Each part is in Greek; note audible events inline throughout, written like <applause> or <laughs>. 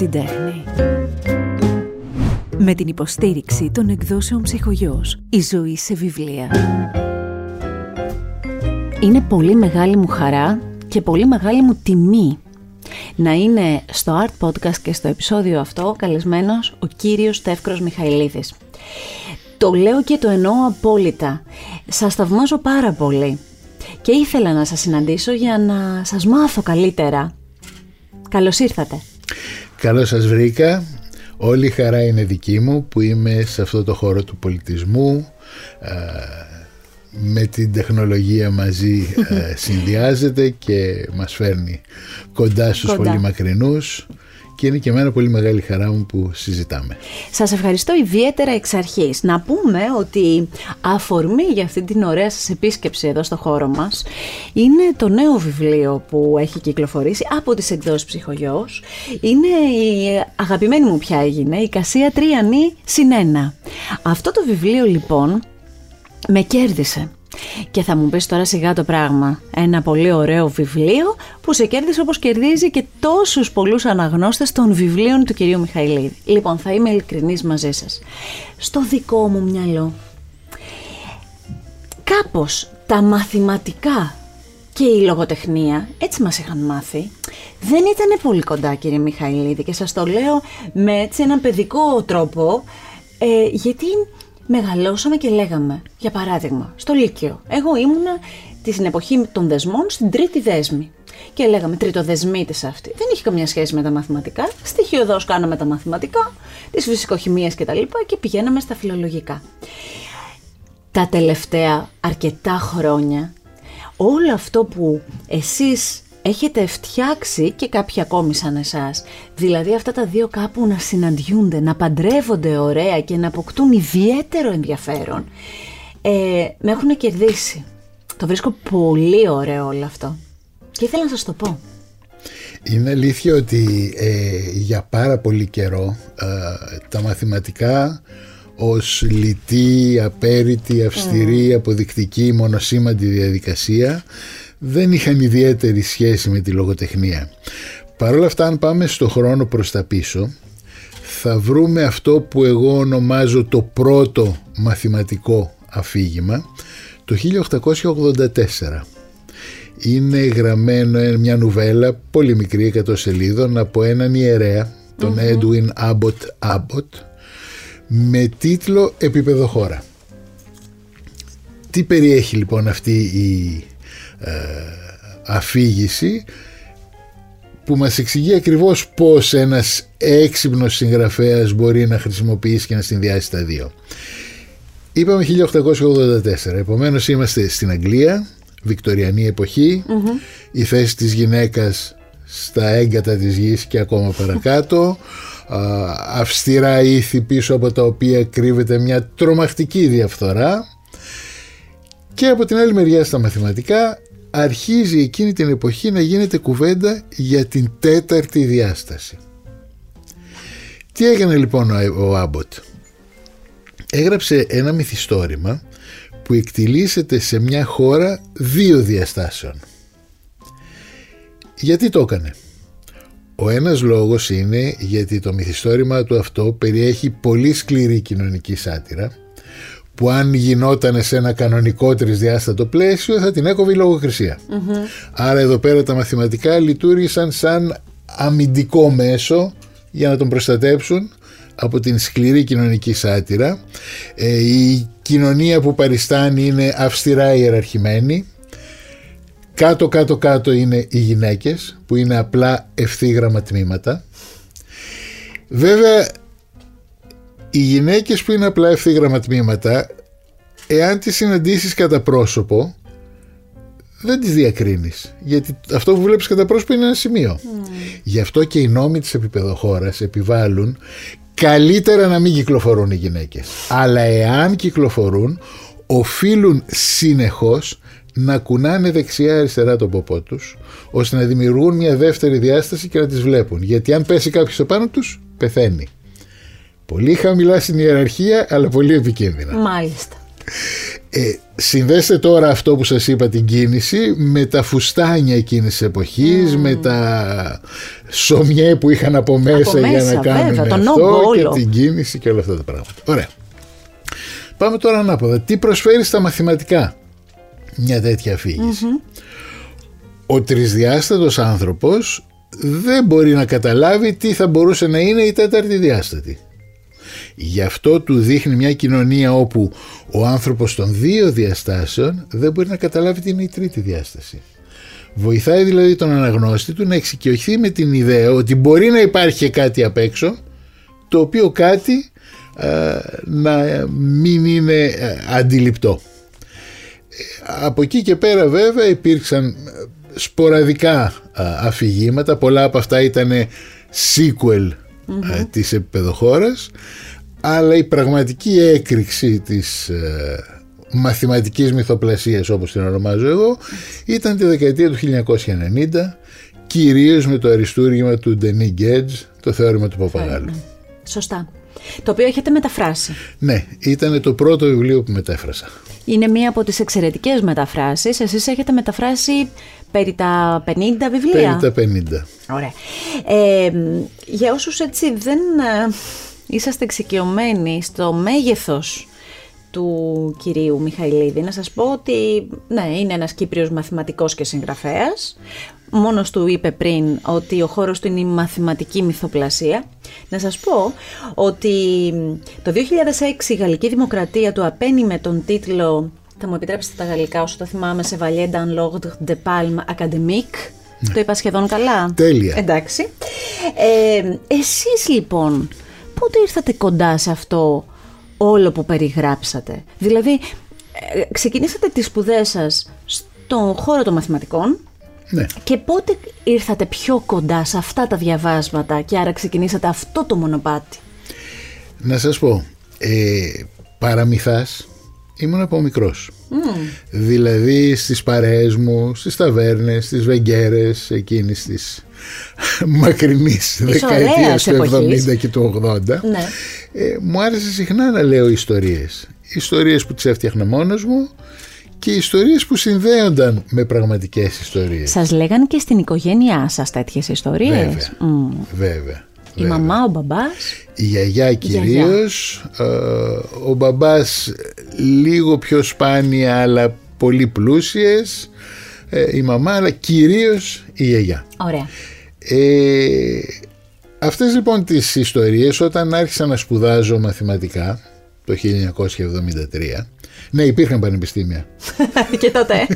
την τέχνη. Με την υποστήριξη των εκδόσεων ψυχογιός. Η ζωή σε βιβλία. Είναι πολύ μεγάλη μου χαρά και πολύ μεγάλη μου τιμή να είναι στο Art Podcast και στο επεισόδιο αυτό καλεσμένος ο κύριος Τεύκρος Μιχαηλίδης. Το λέω και το εννοώ απόλυτα. Σας θαυμάζω πάρα πολύ και ήθελα να σας συναντήσω για να σας μάθω καλύτερα. Καλώς ήρθατε. Καλώς σας βρήκα. Όλη η χαρά είναι δική μου που είμαι σε αυτό το χώρο του πολιτισμού με την τεχνολογία μαζί <laughs> συνδυάζεται και μας φέρνει κοντά στους κοντά. πολύ μακρινούς και είναι και εμένα πολύ μεγάλη χαρά μου που συζητάμε. Σας ευχαριστώ ιδιαίτερα εξ αρχής. Να πούμε ότι αφορμή για αυτή την ωραία σας επίσκεψη εδώ στο χώρο μας είναι το νέο βιβλίο που έχει κυκλοφορήσει από τις εκδόσεις Ψυχογιός. Είναι η αγαπημένη μου πια έγινε, η Κασία Τριανή Συνένα. Αυτό το βιβλίο λοιπόν με κέρδισε. Και θα μου πεις τώρα σιγά το πράγμα. Ένα πολύ ωραίο βιβλίο που σε κέρδισε όπως κερδίζει και τόσους πολλούς αναγνώστες των βιβλίων του κυρίου Μιχαηλίδη. Λοιπόν, θα είμαι ειλικρινής μαζί σας. Στο δικό μου μυαλό, κάπως τα μαθηματικά και η λογοτεχνία, έτσι μας είχαν μάθει, δεν ήταν πολύ κοντά κύριε Μιχαηλίδη και σας το λέω με έτσι έναν παιδικό τρόπο, ε, γιατί μεγαλώσαμε και λέγαμε, για παράδειγμα, στο Λύκειο. Εγώ ήμουνα την εποχή των δεσμών στην τρίτη δέσμη. Και λέγαμε τριτοδεσμίτε αυτή. Δεν είχε καμία σχέση με τα μαθηματικά. Στοιχειοδός κάναμε τα μαθηματικά, τις φυσικοχημίες κτλ. Και, και πηγαίναμε στα φιλολογικά. Τα τελευταία αρκετά χρόνια, όλο αυτό που εσείς έχετε φτιάξει και κάποιοι ακόμη σαν εσάς. Δηλαδή αυτά τα δύο κάπου να συναντιούνται, να παντρεύονται ωραία και να αποκτούν ιδιαίτερο ενδιαφέρον. Ε, με έχουν κερδίσει. Το βρίσκω πολύ ωραίο όλο αυτό. Και ήθελα να σας το πω. Είναι αλήθεια ότι ε, για πάρα πολύ καιρό ε, τα μαθηματικά ως λιτή, απέριτη, αυστηρή, mm. αποδεικτική, μονοσήμαντη διαδικασία δεν είχαν ιδιαίτερη σχέση με τη λογοτεχνία. Παρ' όλα αυτά αν πάμε στο χρόνο προς τα πίσω θα βρούμε αυτό που εγώ ονομάζω το πρώτο μαθηματικό αφήγημα το 1884. Είναι γραμμένο μια νουβέλα πολύ μικρή 100 σελίδων από έναν ιερέα τον mm Edwin Abbott Abbott με τίτλο «Επίπεδο χώρα». Τι περιέχει λοιπόν αυτή η ε, αφήγηση που μας εξηγεί ακριβώς πώς ένας έξυπνος συγγραφέας μπορεί να χρησιμοποιήσει και να συνδυάσει τα δύο. Είπαμε 1884, επομένως είμαστε στην Αγγλία, βικτοριανή η θέση της γυναίκας στα έγκατα της γης και ακόμα παρακάτω, αυστηρά ήθη πίσω από τα οποία κρύβεται μια τρομακτική διαφθορά. Και από την άλλη μεριά στα μαθηματικά αρχίζει εκείνη την εποχή να γίνεται κουβέντα για την τέταρτη διάσταση. Τι έκανε λοιπόν ο Άμποτ; Έγραψε ένα μυθιστόρημα που εκτιλήσεται σε μια χώρα δύο διαστάσεων. Γιατί το έκανε; Ο ένας λόγος είναι γιατί το μυθιστόρημα του αυτό περιέχει πολύ σκληρή κοινωνική σάτυρα που αν γινόταν σε ένα κανονικό τρισδιάστατο πλαίσιο θα την έκοβε η λογοκρισία. Άρα εδώ πέρα τα μαθηματικά λειτουργήσαν σαν αμυντικό μέσο για να τον προστατέψουν από την σκληρή κοινωνική σάτυρα. Ε, η κοινωνία που παριστάνει είναι αυστηρά ιεραρχημένη. Κάτω κάτω κάτω είναι οι γυναίκες που είναι απλά ευθύγραμμα τμήματα. Βέβαια οι γυναίκες που είναι απλά ευθύγραμμα τμήματα εάν τις συναντήσεις κατά πρόσωπο δεν τις διακρίνεις. Γιατί αυτό που βλέπεις κατά πρόσωπο είναι ένα σημείο. Mm. γι' αυτό και οι νόμοι της επιπεδοχώρας επιβάλλουν καλύτερα να μην κυκλοφορούν οι γυναίκες. Αλλά εάν κυκλοφορούν οφείλουν συνεχώς να κουνάνε δεξιά αριστερά τον ποπό τους ώστε να δημιουργούν μια δεύτερη διάσταση και να τις βλέπουν. Γιατί αν πέσει κάποιος επάνω τους πεθαίνει Πολύ χαμηλά στην ιεραρχία, αλλά πολύ επικίνδυνα. Μάλιστα. Ε, συνδέστε τώρα αυτό που σας είπα την κίνηση με τα φουστάνια εκείνης της εποχής, με τα σομιέ που είχαν από μέσα, για να κάνουν αυτό και την κίνηση και όλα αυτά τα πράγματα. Ωραία. Πάμε τώρα ανάποδα. Τι προσφέρει στα μαθηματικά μια τέτοια Ο τρισδιάστατος άνθρωπος δεν μπορεί να καταλάβει τι θα μπορούσε να είναι η τέταρτη διάστατη. Γι' αυτό του δείχνει μια κοινωνία όπου ο άνθρωπος των δύο διαστάσεων δεν μπορεί να καταλάβει τι είναι η τρίτη διάσταση. Βοηθάει δηλαδή τον αναγνώστη του να εξοικειωθεί με την ιδέα ότι μπορεί να υπάρχει κάτι απ' έξω το οποίο κάτι να μην είναι ε, αντιληπτό. Από εκεί και πέρα βέβαια υπήρξαν σποραδικά αφηγήματα, πολλά από αυτά ήταν sequel mm-hmm. της επίπεδοχώρας αλλά η πραγματική έκρηξη της ε, μαθηματικής μυθοπλασίας όπως την ονομάζω εγώ ήταν τη δεκαετία του 1990 κυρίως με το αριστούργημα του Ντενί Γκέτζ το θεώρημα του Παπαγάλου. Σωστά. Το οποίο έχετε μεταφράσει. Ναι, ήταν το πρώτο βιβλίο που μετέφρασα. Είναι μία από τις εξαιρετικές μεταφράσεις. Εσείς έχετε μεταφράσει περί τα 50 βιβλία. Περί τα 50. Ωραία. Ε, για όσους έτσι δεν ε, είσαστε εξοικειωμένοι στο μέγεθος του κυρίου Μιχαηλίδη, να σας πω ότι ναι, είναι ένας Κύπριος μαθηματικός και συγγραφέας. Μόνος του είπε πριν ότι ο χώρος του είναι η μαθηματική μυθοπλασία. Να σας πω ότι το 2006 η Γαλλική Δημοκρατία του απένει με τον τίτλο θα μου επιτρέψετε τα γαλλικά όσο το θυμάμαι σε Valier dans l'ordre de Palme Académique. Ναι. Το είπα σχεδόν καλά; Τέλεια. Εντάξει. Ε, εσείς λοιπόν πότε ήρθατε κοντά σε αυτό όλο που περιγράψατε; Δηλαδή, ε, ξεκινήσατε τις σπουδές σας στον χώρο των μαθηματικών ναι. και πότε ήρθατε πιο κοντά σε αυτά τα διαβάσματα και άρα ξεκινήσατε αυτό το μονοπάτι; Να σας πω, ε, παραμυθάς ήμουν από μικρός. Δηλαδή στις παρέες μου, στις ταβέρνες, στις βεγγέρες εκείνης της μακρινής δεκαετίας του 70 και του 80 ναι. ε, μου άρεσε συχνά να λέω ιστορίες. Ιστορίες που τις έφτιαχνα μόνος μου και ιστορίες που συνδέονταν με πραγματικές ιστορίες. Σας λέγανε και στην οικογένειά σας τέτοιες ιστορίες; Βέβαια, βέβαια. Η μαμά, ο μπαμπάς; Η γιαγιά κυρίως. Ε, ο μπαμπάς λίγο πιο σπάνια αλλά πολύ πλούσιες. Ε, η μαμά αλλά κυρίως η γιαγιά. Ωραία. Ε, αυτές λοιπόν τις ιστορίες όταν άρχισα να σπουδάζω μαθηματικά το 1973 ναι, υπήρχαν πανεπιστήμια. <laughs> και τότε.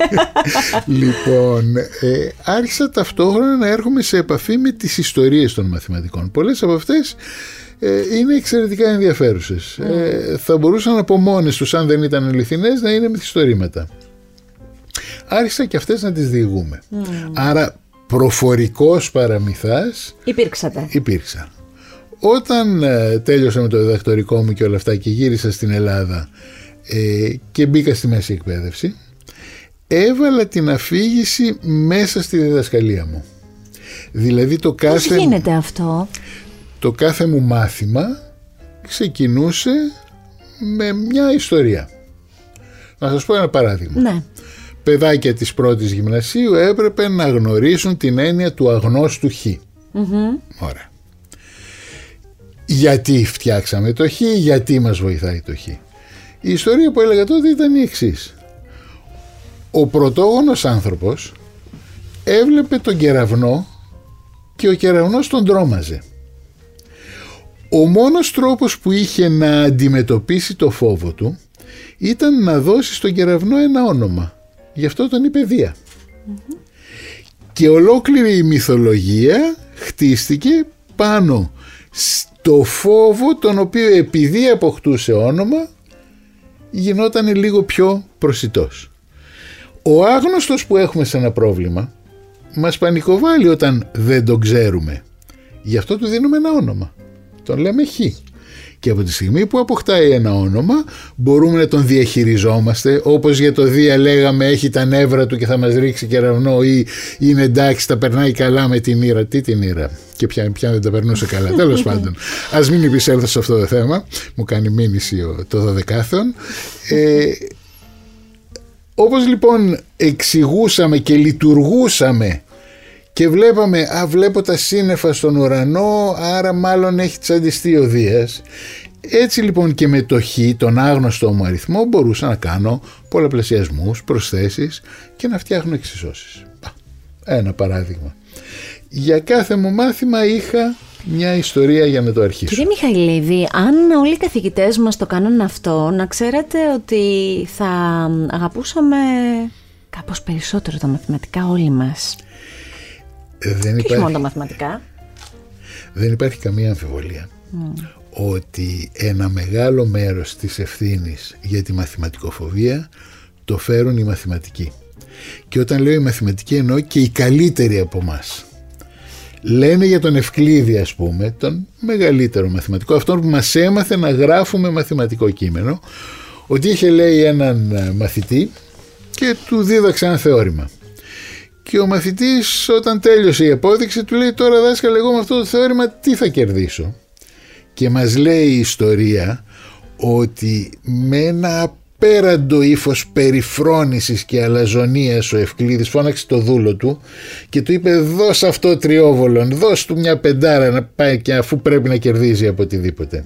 <laughs> λοιπόν, ε, άρχισα ταυτόχρονα να έρχομαι σε επαφή με τις ιστορίες των μαθηματικών. Πολλές από αυτές ε, είναι εξαιρετικά ενδιαφέρουσες. Ε, θα μπορούσαν από μόνες τους, αν δεν ήταν αληθινές, να είναι μυθιστορήματα. Άρχισα και αυτές να τις διηγούμε. Άρα προφορικός παραμυθάς Υπήρξατε. Υπήρξα. Όταν ε, τέλειωσα με το διδακτορικό μου και όλα αυτά και γύρισα στην Ελλάδα ε, και μπήκα στη μέση εκπαίδευση έβαλα την αφήγηση μέσα στη διδασκαλία μου. Δηλαδή το κάθε... Πώς γίνεται αυτό; Το κάθε μου μάθημα ξεκινούσε με μια ιστορία. Να σας πω ένα παράδειγμα. Ναι. Παιδάκια της πρώτης γυμνασίου έπρεπε να γνωρίσουν την έννοια του αγνώστου χ. Ωραία. Γιατί φτιάξαμε το χ, γιατί μας βοηθάει το χ. Η ιστορία που έλεγα τότε ήταν η εξής. Ο πρωτόγονος άνθρωπος έβλεπε τον κεραυνό και ο κεραυνός τον τρόμαζε. Ο μόνος τρόπος που είχε να αντιμετωπίσει το φόβο του ήταν να δώσει στον κεραυνό ένα όνομα. Γι' αυτό τον είπε Δία. Και ολόκληρη η μυθολογία χτίστηκε πάνω στο φόβο τον οποίο επειδή αποκτούσε όνομα γινόταν λίγο πιο προσιτός. Ο άγνωστος που έχουμε σε ένα πρόβλημα μας πανικοβάλλει όταν δεν τον ξέρουμε. Γι' αυτό του δίνουμε ένα όνομα. Τον λέμε Χ. Και από τη στιγμή που αποκτάει ένα όνομα μπορούμε να τον διαχειριζόμαστε όπως για το Δία λέγαμε έχει τα νεύρα του και θα μας ρίξει κεραυνό ή είναι εντάξει τα περνάει καλά με την ήρα. Τι την ήρα και πια, πια δεν τα περνούσε καλά. <laughs> Τέλος πάντων ας μην επισέλθω σε αυτό το θέμα μου κάνει μήνυση το 12 Ε, όπως λοιπόν εξηγούσαμε και λειτουργούσαμε και βλέπαμε, α βλέπω τα σύννεφα στον ουρανό, άρα μάλλον έχει τσαντιστεί ο Δίας. Έτσι λοιπόν και με το χ, τον άγνωστο μου αριθμό, μπορούσα να κάνω πολλαπλασιασμούς, προσθέσεις και να φτιάχνω εξισώσεις. Ένα παράδειγμα. Για κάθε μου μάθημα είχα μια ιστορία για να το αρχίσω. Κύριε Μιχαηλίδη, αν όλοι οι καθηγητές μας το κάνουν αυτό, να ξέρετε ότι θα αγαπούσαμε κάπως περισσότερο τα μαθηματικά όλοι μας. Δεν υπάρχει... μόνο τα μαθηματικά. Δεν υπάρχει καμία αμφιβολία ότι ένα μεγάλο μέρος της ευθύνης για τη μαθηματικοφοβία το φέρουν οι μαθηματικοί. Και όταν λέω οι μαθηματικοί εννοώ και οι καλύτεροι από μας λένε για τον Ευκλήδη ας πούμε, τον μεγαλύτερο μαθηματικό, αυτόν που μας έμαθε να γράφουμε μαθηματικό κείμενο, ότι είχε λέει έναν ε, μαθητή και του δίδαξε ένα θεώρημα. Και ο μαθητής όταν τέλειωσε η απόδειξη του λέει τώρα δάσκαλε εγώ με αυτό το θεώρημα τι θα κερδίσω; Και μας λέει η ιστορία ότι με ένα απέραντο ύφος περιφρόνησης και αλαζονίας ο Ευκλήδης φώναξε το δούλο του και του είπε δώσ' αυτό τριόβολον, δώσ' του μια πεντάρα να πάει και αφού πρέπει να κερδίζει από οτιδήποτε.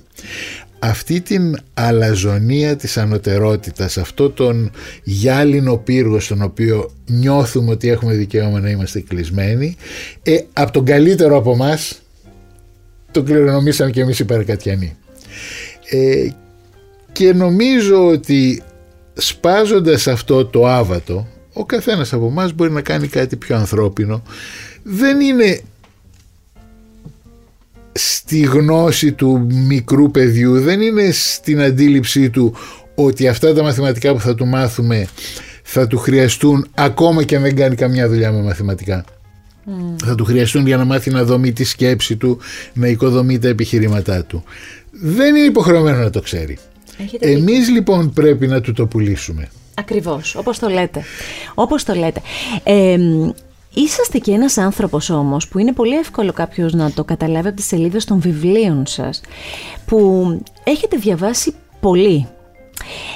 Αυτή την αλαζονία της ανωτερότητας, αυτό τον γυάλινο πύργο στον οποίο νιώθουμε ότι έχουμε δικαίωμα να είμαστε κλεισμένοι, ε, από τον καλύτερο από εμάς το κληρονομήσαν και εμείς οι Παρακατιανοί. Ε, και νομίζω ότι σπάζοντας αυτό το άβατο ο καθένας από εμάς μπορεί να κάνει κάτι πιο ανθρώπινο δεν είναι στη γνώση του μικρού παιδιού δεν είναι στην αντίληψή του ότι αυτά τα μαθηματικά που θα του μάθουμε θα του χρειαστούν ακόμα και αν δεν κάνει καμιά δουλειά με μαθηματικά. Mm. Θα του χρειαστούν για να μάθει να δομεί τη σκέψη του, να οικοδομεί τα επιχειρήματά του. Δεν είναι υποχρεωμένο να το ξέρει. Εμείς λοιπόν πρέπει να του το πουλήσουμε. Ακριβώς, όπως το λέτε. Όπως το λέτε. Ε, είσαστε και ένας άνθρωπος όμως που είναι πολύ εύκολο κάποιος να το καταλάβει από τις σελίδες των βιβλίων σας που έχετε διαβάσει πολύ.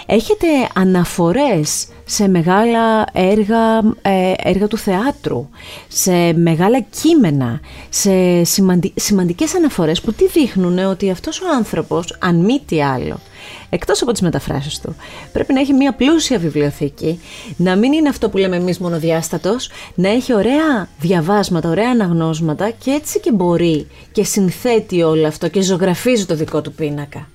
Έχετε αναφορές σε μεγάλα έργα, ε, έργα του θεάτρου, σε μεγάλα κείμενα, σε σημαντι, σημαντικές αναφορές που τι δείχνουν ότι αυτός ο άνθρωπος, αν μη τι άλλο, εκτός από τις μεταφράσεις του, πρέπει να έχει μια πλούσια βιβλιοθήκη, να μην είναι αυτό που λέμε εμείς μονοδιάστατος, να έχει ωραία διαβάσματα, ωραία αναγνώσματα και έτσι και μπορεί και συνθέτει όλο αυτό και ζωγραφίζει το δικό του πίνακα.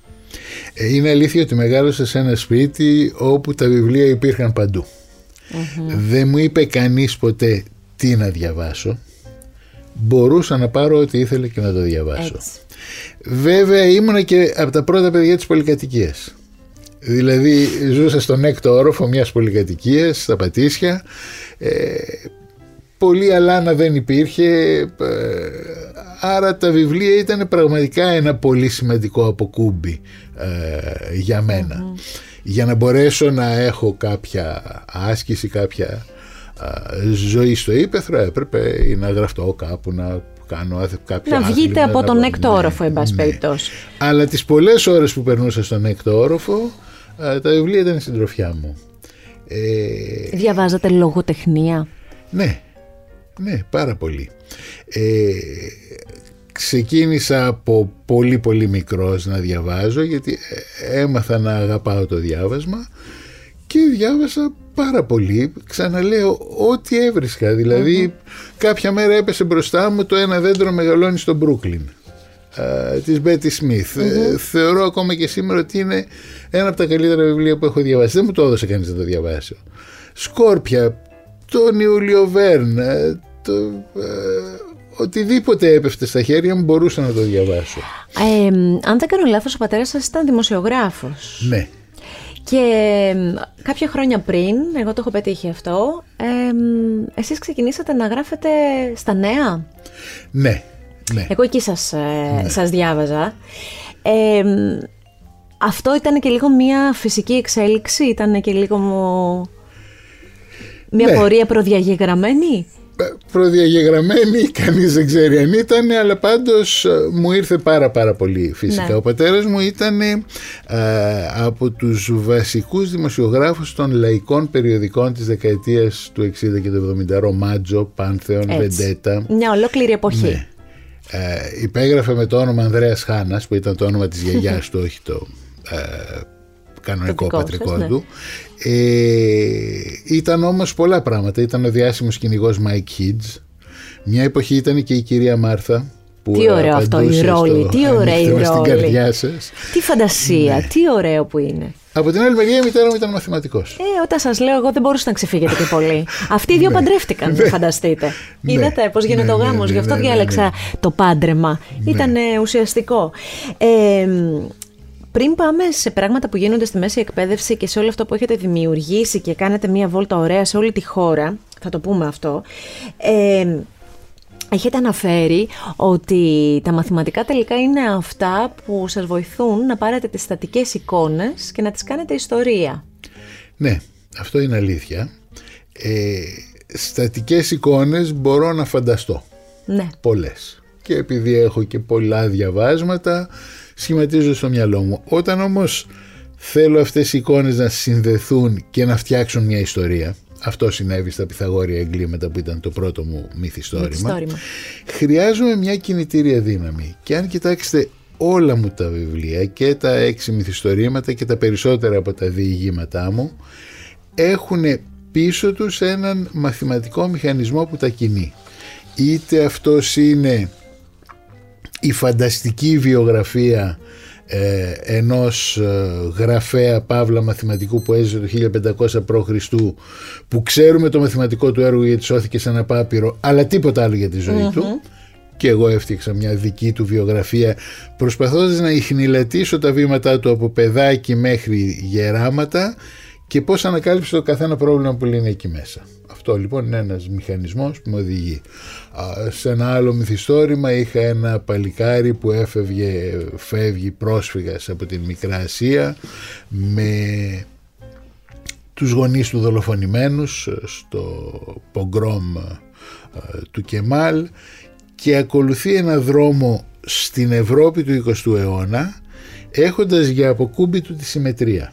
Ε, είναι αλήθεια ότι μεγάλωσα σε ένα σπίτι όπου τα βιβλία υπήρχαν Δεν μου είπε κανείς ποτέ τι να διαβάσω. Μπορούσα να πάρω ό,τι ήθελε και να το διαβάσω. Βέβαια ήμουνα και από τα πρώτα παιδιά της πολυκατοικίας. Δηλαδή ζούσα στον έκτο όροφο μιας πολυκατοικίας, στα Πατήσια. Ε, πολύ αλάνα δεν υπήρχε. Ε, άρα τα βιβλία ήταν πραγματικά ένα πολύ σημαντικό αποκούμπι ε, για μενα Για να μπορέσω να έχω κάποια άσκηση, κάποια ζωή στο ύπεθρο έπρεπε να γραφτώ κάπου, να κάνω κάποια Να βγείτε από τον έκτο όροφο, εν πάση ναι. περιπτώσει. Αλλά τις πολλές ώρες που περνούσα στον έκτο όροφο, τα βιβλία ήταν η συντροφιά μου. Ε... Διαβάζατε λογοτεχνία; Ναι, ναι, πάρα πολύ. Ε, ξεκίνησα από πολύ πολύ μικρός να διαβάζω γιατί ε, έμαθα να αγαπάω το διάβασμα και διάβασα πάρα πολύ. Ξαναλέω ό,τι έβρισκα. δηλαδη κάποια μέρα έπεσε μπροστά μου το ένα δέντρο μεγαλώνει στο Μπρούκλιν της Μπέτι Σμιθ. θεωρώ ακόμα και σήμερα ότι είναι ένα από τα καλύτερα βιβλία που έχω διαβάσει. Δεν μου το έδωσε κανείς να το διαβάσω. Σκόρπια, τον Ιούλιο Βέρν, ε, το, ε, οτιδήποτε έπεφτε στα χέρια μου μπορούσα να το διαβάσω. Ε, αν δεν κάνω λάθος, ο πατέρας σας ήταν δημοσιογράφος. Ναι. Και κάποια χρόνια πριν, εγώ το έχω πετύχει αυτό, ε, εσείς ξεκινήσατε να γράφετε στα νέα; Ναι, ναι. Εγώ εκεί σας, ε, ναι. σας διάβαζα. Ε, αυτό ήταν και λίγο μια φυσική εξέλιξη, ήταν και λίγο μια ναι. πορεία προδιαγεγραμμένη; Προδιαγεγραμμένη, κανείς δεν ξέρει αν ήταν, αλλά πάντως ε, μου ήρθε πάρα πάρα πολύ φυσικά. Ναι. Ο πατέρας μου ήταν ε, από τους βασικούς δημοσιογράφους των λαϊκών περιοδικών της δεκαετίας του 60 και του 70, Ρομάτζο, Πάνθεον, Βεντέτα. Μια ολόκληρη εποχή. Ναι. Ε, υπέγραφε με το όνομα Ανδρέας Χάνας, που ήταν το όνομα της γιαγιάς του, όχι το... Ε, κανονικό Το δικό πατρικό σας, ναι. του. Ε, ήταν όμως πολλά πράγματα. Ήταν ο διάσημος κυνηγός Mike Hidds. Μια εποχή ήταν και η κυρία Μάρθα. Που Τι ωραίο αυτό, η απαντούσε ρόλη, στο τι ωραία η «Ανοίξτε μας την ρόλη». καρδιά σας. Τι φαντασία, Ναι. τι ωραίο που είναι. Από την άλλη μεριά η μητέρα μου ήταν μαθηματικός. Ε, όταν σας λέω, εγώ δεν μπορούσα να ξεφύγετε και πολύ. <laughs> Αυτοί οι δύο παντρεύτηκαν, Ναι. φανταστείτε. Ναι. Είδατε πώς γίνεται Ναι, ο ναι, γάμος, ναι, γι' αυτό ναι, ναι, διάλεξα ναι. το πάντρεμα. Ήταν ε, ουσιαστικό. Ε, μ, πριν πάμε σε πράγματα που γίνονται στη μέση εκπαίδευση και σε όλο αυτό που έχετε δημιουργήσει και κάνετε μία βόλτα ωραία σε όλη τη χώρα, θα το πούμε αυτό, ε, Έχετε αναφέρει ότι τα μαθηματικά τελικά είναι αυτά που σας βοηθούν να πάρετε τις στατικές εικόνες και να τις κάνετε ιστορία. Ναι, αυτό είναι αλήθεια. Ε, στατικές εικόνες μπορώ να φανταστώ. Ναι. πολλές. Και επειδή έχω και πολλά διαβάσματα, σχηματίζω στο μυαλό μου. Όταν όμως θέλω αυτές οι εικόνες να συνδεθούν και να φτιάξουν μια ιστορία, αυτό συνέβη στα Πυθαγόρια εγκλήματα που ήταν το πρώτο μου μυθιστόρημα, Μυθιστόρημα. χρειάζομαι μια κινητήρια δύναμη. Και αν κοιτάξετε όλα μου τα βιβλία και τα έξι μυθιστορήματα και τα περισσότερα από τα διηγήματά μου έχουν πίσω τους έναν μαθηματικό μηχανισμό που τα κινεί. Είτε αυτός είναι η φανταστική βιογραφία ε, ενός ε, γραφέα παύλα μαθηματικού που έζησε το 1500 π.Χ. που ξέρουμε το μαθηματικό του έργο γιατί σώθηκε σε ένα πάπυρο αλλά τίποτα άλλο για τη ζωή του και εγώ έφτιαξα μια δική του βιογραφία προσπαθώντας να ιχνηλατήσω τα βήματά του από παιδάκι μέχρι γεράματα και πώς ανακάλυψε το καθένα πρόβλημα που λύνει εκεί μέσα. Αυτό λοιπόν είναι ένας μηχανισμός που με οδηγεί. Α, Σε ένα άλλο μυθιστόρημα είχα ένα παλικάρι που έφευγε, φεύγει πρόσφυγας από την Μικρά Ασία με τους γονείς του δολοφονημένους στο πογκρόμ ε, του Κεμάλ και ακολουθεί ένα δρόμο στην Ευρώπη του 20ου αιώνα έχοντας για αποκούμπη του τη συμμετρία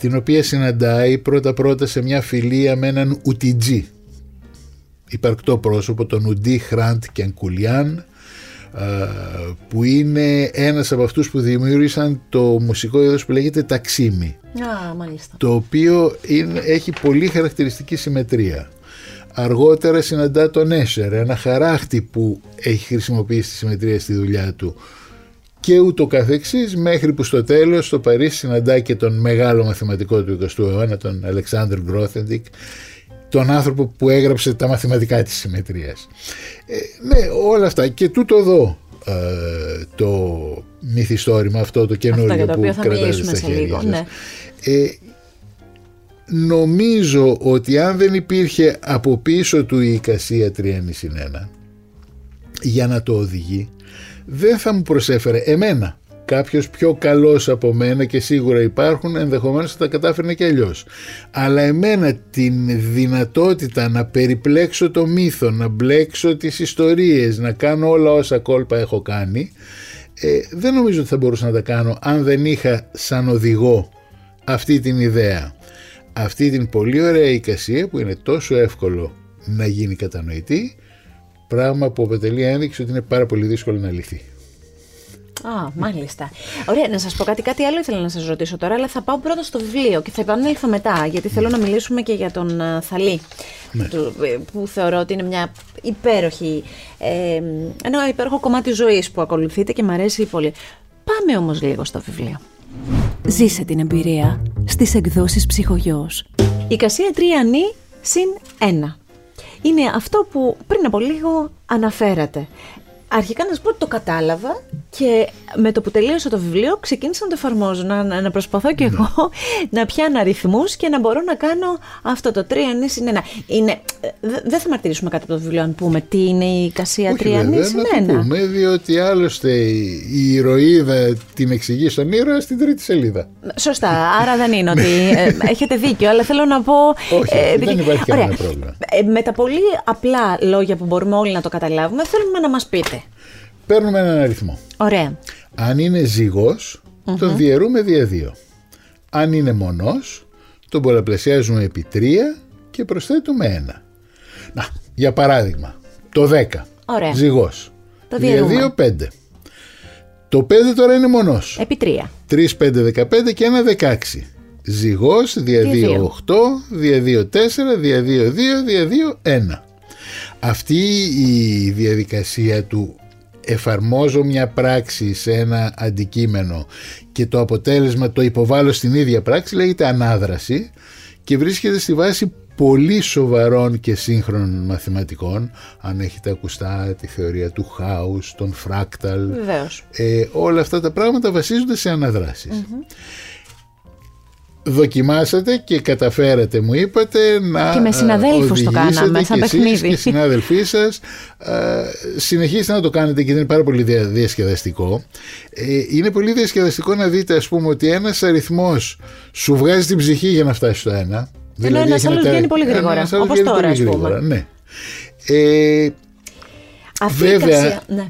την οποία συναντάει πρώτα πρώτα σε μια φιλία με έναν Ουτιτζή υπαρκτό πρόσωπο τον Ουντί Χραντ και Ανκουλιάν που είναι ένας από αυτούς που δημιούργησαν το μουσικό είδος που λέγεται ταξίμι Α, μάλιστα. το οποίο είναι, έχει πολύ χαρακτηριστική συμμετρία. Αργότερα συναντά τον Έσερ, ένα χαράχτη που έχει χρησιμοποιήσει τη συμμετρία στη δουλειά του και ούτω καθεξής μέχρι που στο τέλος στο Παρίσι συναντά και τον μεγάλο μαθηματικό του 20ου αιώνα, τον Αλεξάνδρ Γκρόθεντικ, τον άνθρωπο που έγραψε τα μαθηματικά της συμμετρίας. Ε, ναι, όλα αυτά. Και τούτο εδώ ε, το μυθιστόρημα, αυτό το Αυτό καινούριο για το που οποίο θα κρατάτε μιλήσουμε στα σε χέρια λίγο. σας. Ναι. Ε, νομίζω ότι αν δεν υπήρχε από πίσω του η εικασία 3 1 για να το οδηγεί δεν θα μου προσέφερε εμένα κάποιος πιο καλός από μένα και σίγουρα υπάρχουν ενδεχομένως θα τα κατάφερνε και αλλιώς. αλλά εμένα την δυνατότητα να περιπλέξω το μύθο να μπλέξω τις ιστορίες να κάνω όλα όσα κόλπα έχω κάνει ε, δεν νομίζω ότι θα μπορούσα να τα κάνω αν δεν είχα σαν οδηγό αυτή την ιδέα αυτή την πολύ ωραία εικασία που είναι τόσο εύκολο να γίνει κατανοητή πράγμα που αποτελεί ένδειξη ότι είναι πάρα πολύ δύσκολο να λυθεί. Α, μάλιστα. Ωραία, να σας πω κάτι. Κάτι άλλο ήθελα να σας ρωτήσω τώρα, αλλά θα πάω πρώτα στο βιβλίο και θα επανέλθω μετά, γιατί θέλω να μιλήσουμε και για τον α, Θαλή. του- ε, Που θεωρώ ότι είναι μια υπέροχη. Ε, ένα υπέροχο κομμάτι ζωής που ακολουθείτε και μου αρέσει πολύ. Πάμε όμως λίγο στο βιβλίο. Ζήσε την εμπειρία στις εκδόσεις ψυχογιός. Η κασία τρία νη συν ένα. Είναι αυτό που πριν από λίγο αναφέρατε. Αρχικά να σου πω ότι το κατάλαβα και με το που τελείωσα το βιβλίο ξεκίνησα να το εφαρμόζω, να, να, να προσπαθώ κι εγώ <laughs> να πιάνω αριθμούς και να μπορώ να κάνω αυτό το 3 νη συν 1. Είναι, ε, δε- δεν θα μαρτυρήσουμε κάτι από το βιβλίο αν πούμε τι είναι η κασία 3 Όχι, νη βέβαια, συν να το 1. πούμε, διότι άλλωστε η ηρωίδα την εξηγεί στον ήρωα στην τρίτη σελίδα. Σωστά, <laughs> άρα δεν είναι ότι ε, έχετε δίκιο, αλλά θέλω να πω... Όχι, όχι, δεν υπάρχει ωραία. κανένα πρόβλημα. Ε, με τα πολύ απλά λόγια που μπορούμε όλοι να το καταλάβουμε, θέλουμε να μας πείτε. Παίρνουμε έναν αριθμό. Ωραία. Αν είναι ζυγός, τον διαιρούμε δια 2. Αν είναι μονός, τον πολλαπλασιάζουμε επί 3 και προσθέτουμε 1. Να, για παράδειγμα, το 10. Ωραία. Ζυγός. Το δια διαιρούμε. 2, 5. Το 5 τώρα είναι μονός. Επί 3. 3, 5, 15 και 1, 16. Ζυγός, δια Δια 2, 8, δια 2, 4, δια 2, 2, δια 2, 1. Αυτή η διαδικασία του εφαρμόζω μια πράξη σε ένα αντικείμενο και το αποτέλεσμα το υποβάλλω στην ίδια πράξη λέγεται ανάδραση και βρίσκεται στη βάση πολύ σοβαρών και σύγχρονων μαθηματικών αν έχετε ακουστά τη θεωρία του χάους, τον φράκταλ Βεβαίως. ε, όλα αυτά τα πράγματα βασίζονται σε αναδράσεις. Δοκιμάσατε και καταφέρατε μου είπατε να Και με συναδέλφους το ε, κάναμε, οδηγήσετε σαν και εσείς παιχνίδι. και οι συνάδελφοί σας ε, συνεχίστε να το κάνετε και είναι πάρα πολύ δια- διασκεδαστικό ε, είναι πολύ διασκεδαστικό να δείτε ας πούμε ότι ένας αριθμός σου βγάζει την ψυχή για να φτάσει στο ένα Ενώ ένας έχεις άλλος ένα βγαίνει πολύ τε- γρήγορα, ένας άλλος όπως βγαίνει τώρα, πολύ ας πούμε. γρήγορα, ναι. Ε, Αυτή η Βέβαια, κασία- ναι.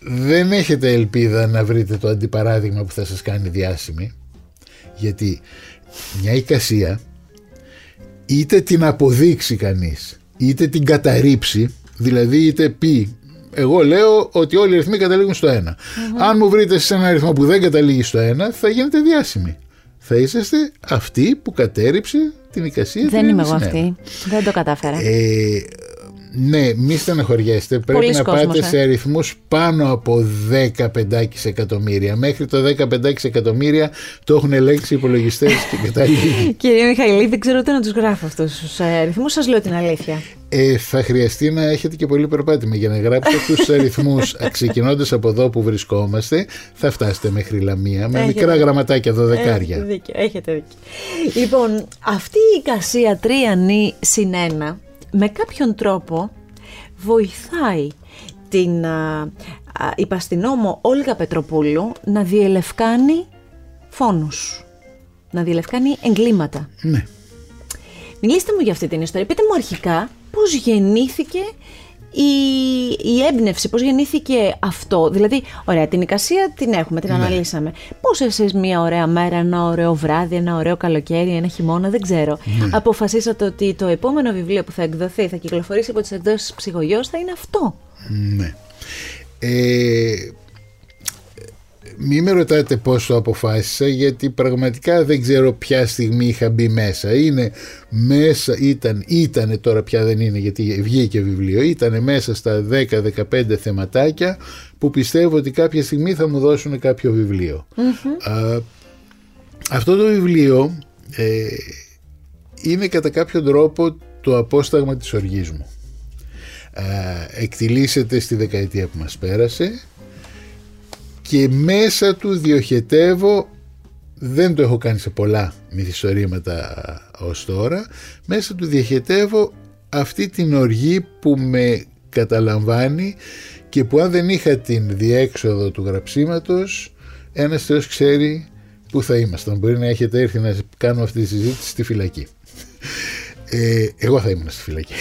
δεν έχετε ελπίδα να βρείτε το αντιπαράδειγμα που θα σας κάνει διάσημη γιατί μια εικασία είτε την αποδείξει κανείς είτε την καταρρύψει δηλαδή είτε πει εγώ λέω ότι όλοι οι αριθμοί καταλήγουν στο ένα αν μου βρείτε σε ένα αριθμό που δεν καταλήγει στο ένα θα γίνετε διάσημοι θα είσαστε αυτοί που κατέριψε την εικασία Δεν του είμαι ένα εγώ συν ένα. αυτή. Δεν το κατάφερα. Ε, ναι, μη στεναχωριέστε. Πρέπει Πολλής να κόσμος, πάτε ε. σε αριθμούς πάνω από 15 εκατομμύρια. Μέχρι το 15 εκατομμύρια το έχουν ελέγξει οι υπολογιστές και καταλήγει. <laughs> Κύριε Μιχαηλή, δεν ξέρω ούτε να τους γράφω αυτούς τους αριθμούς. Σας λέω την αλήθεια. Ε, θα χρειαστεί να έχετε και πολύ περπάτημα για να γράψετε τους αριθμούς <laughs> ξεκινώντας από εδώ που βρισκόμαστε θα φτάσετε μέχρι Λαμία με Έχετε. μικρά γραμματάκια δωδεκάρια. Έχετε δίκιο, έχετε δίκιο. Λοιπόν, αυτή η εικασία 3 νη συν 1 με κάποιον τρόπο βοηθάει την α, α, υπαστηνόμο Όλγα Πετροπούλου να διελευκάνει φόνους, να διελευκάνει εγκλήματα. Ναι. Μιλήστε μου για αυτή την ιστορία. Πείτε μου αρχικά πώς γεννήθηκε η, η έμπνευση, πώς γεννήθηκε αυτό; Δηλαδή, ωραία, την εικασία την έχουμε, την αναλύσαμε. Πώς εσείς μια ωραία μέρα, ένα ωραίο βράδυ, ένα ωραίο καλοκαίρι, ένα χειμώνα, δεν ξέρω. Αποφασίσατε ότι το επόμενο βιβλίο που θα εκδοθεί, θα κυκλοφορήσει από τις εκδόσεις ψυχογιός, θα είναι αυτό; Ναι. Ε, μη με ρωτάτε πώς το αποφάσισα γιατί πραγματικά δεν ξέρω ποια στιγμή είχα μπει μέσα. Είναι μέσα, ήταν, ήτανε τώρα πια δεν είναι γιατί βγήκε βιβλίο, ήταν μέσα στα 10-15 θεματάκια που πιστεύω ότι κάποια στιγμή θα μου δώσουν κάποιο βιβλίο. Α, αυτό το βιβλίο ε, είναι κατά κάποιο τρόπο το απόσταγμα της οργής μου. Ε, εκτιλήσεται στη δεκαετία που μας πέρασε και μέσα του διοχετεύω δεν το έχω κάνει σε πολλά μυθιστορήματα ως τώρα μέσα του διοχετεύω αυτή την οργή που με καταλαμβάνει και που αν δεν είχα την διέξοδο του γραψίματος ένας θεός ξέρει που θα ήμασταν μπορεί να έχετε έρθει να κάνουμε αυτή τη συζήτηση στη φυλακή ε, εγώ θα ήμουν στη φυλακή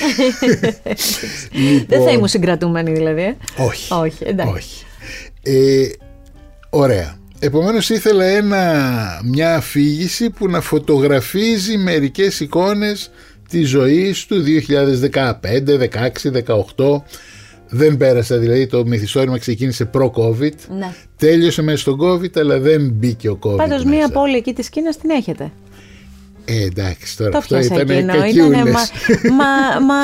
<laughs> Δεν θα ήμουν συγκρατούμενη δηλαδή. ε; όχι Όχι, εντάξει. όχι. Ε, ωραία. Επομένως ήθελα ένα, μια αφήγηση που να φωτογραφίζει μερικές εικόνες της ζωής του 2015, 16, 18. Δεν πέρασα, δηλαδή το μυθιστόρημα ξεκίνησε προ-COVID. Ναι. Τέλειωσε μέσα στον COVID, αλλά δεν μπήκε ο COVID Πάντως μέσα. μία πόλη εκεί της Κίνας την έχετε. Ε, εντάξει, τώρα Το αυτό πιάσα ήταν εκείνο. κακιούλες. Ήτανε, μα, <laughs> μα, μα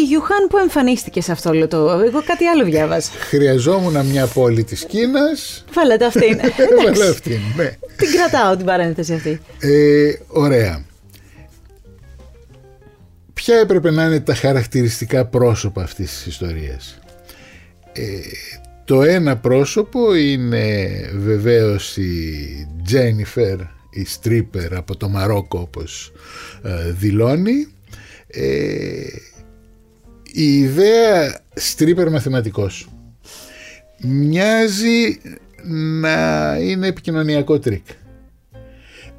η Γιουχάν που εμφανίστηκε σε αυτό όλο το. Εγώ κάτι άλλο διάβασα. Χρειαζόμουν μια πόλη της Κίνας. Βάλατε αυτήν. Έβαλα <laughs> Εντάξει, αυτήν, ναι. την κρατάω την παρένθεση αυτή. Ε, ωραία. Ποια έπρεπε να είναι τα χαρακτηριστικά πρόσωπα αυτής της ιστορίας; το ένα πρόσωπο είναι βεβαίως η Τζένιφερ, η στρίπερ από το Μαρόκο όπως ε, δηλώνει. Ε, η ιδέα στρίπερ μαθηματικός μοιάζει να είναι επικοινωνιακό τρικ.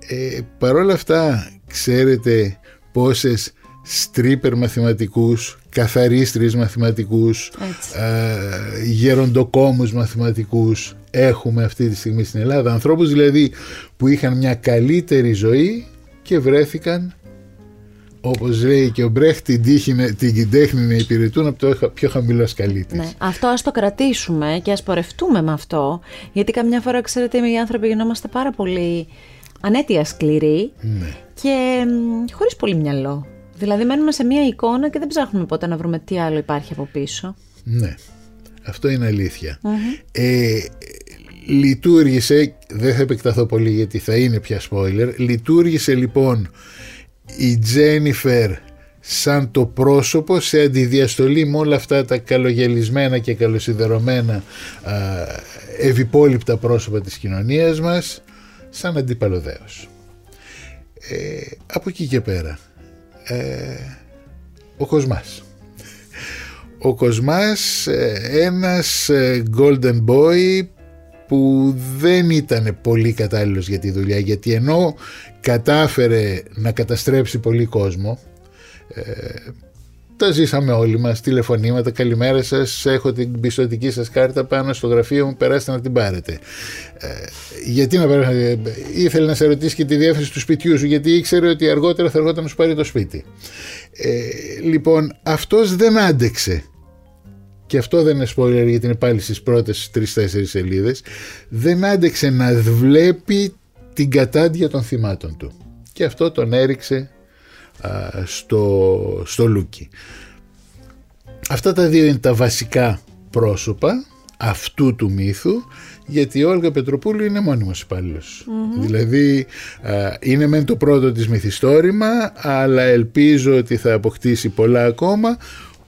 Ε, παρόλα αυτά ξέρετε πόσες στρίπερ μαθηματικούς, καθαρίστρες μαθηματικούς, ε, γεροντοκόμους μαθηματικούς έχουμε αυτή τη στιγμή στην Ελλάδα. Ανθρώπους δηλαδή που είχαν μια καλύτερη ζωή και βρέθηκαν όπως λέει και ο Μπρέχ την, την τέχνη να υπηρετούν από το πιο χαμηλός σκαλί της. Ναι, αυτό ας το κρατήσουμε και ας πορευτούμε με αυτό γιατί καμιά φορά ξέρετε οι άνθρωποι γινόμαστε πάρα πολύ ανέτεια σκληροί ναι. και χωρίς πολύ μυαλό. Δηλαδή μένουμε σε μία εικόνα και δεν ψάχνουμε ποτέ να βρούμε τι άλλο υπάρχει από πίσω. Ναι, αυτό είναι Ε, λειτουργήσε, δεν θα επεκταθώ πολύ γιατί θα είναι πια spoiler, λειτουργήσε λοιπόν η Τζένιφερ σαν το πρόσωπο σε αντιδιαστολή με όλα αυτά τα καλογελισμένα και καλοσυνδερωμένα ευυπόλοιπτα πρόσωπα της κοινωνίας μας σαν αντιπαλωδέος. Ε, από εκεί και πέρα ε, ο Κοσμάς. Ο Κοσμάς ε, ένας ε, golden boy που δεν ήταν πολύ κατάλληλος για τη δουλειά γιατί ενώ κατάφερε να καταστρέψει πολύ κόσμο τα ζήσαμε όλοι μας, τηλεφωνήματα, καλημέρα σας, έχω την πιστοτική σας κάρτα πάνω στο γραφείο μου, περάστε να την πάρετε. Ε, γιατί να πάρετε, ήθελε να σε ρωτήσει και τη διεύθυνση του σπιτιού σου, γιατί ήξερε ότι αργότερα θα έρχονταν να σου πάρει το σπίτι. Ε, λοιπόν, αυτός δεν άντεξε και αυτό δεν είναι spoiler γιατί είναι πάλι στις πρώτες τρεις-τέσσερις σελίδες. Δεν άντεξε να βλέπει την κατάντια των θυμάτων του. Και αυτό τον έριξε στο, στο λούκι. Αυτά τα δύο είναι τα βασικά πρόσωπα αυτού του μύθου γιατί η Όλγα Πετροπούλου είναι μόνιμος Δηλαδή είναι μεν το πρώτο της μυθιστόρημα αλλά ελπίζω ότι θα αποκτήσει πολλά ακόμα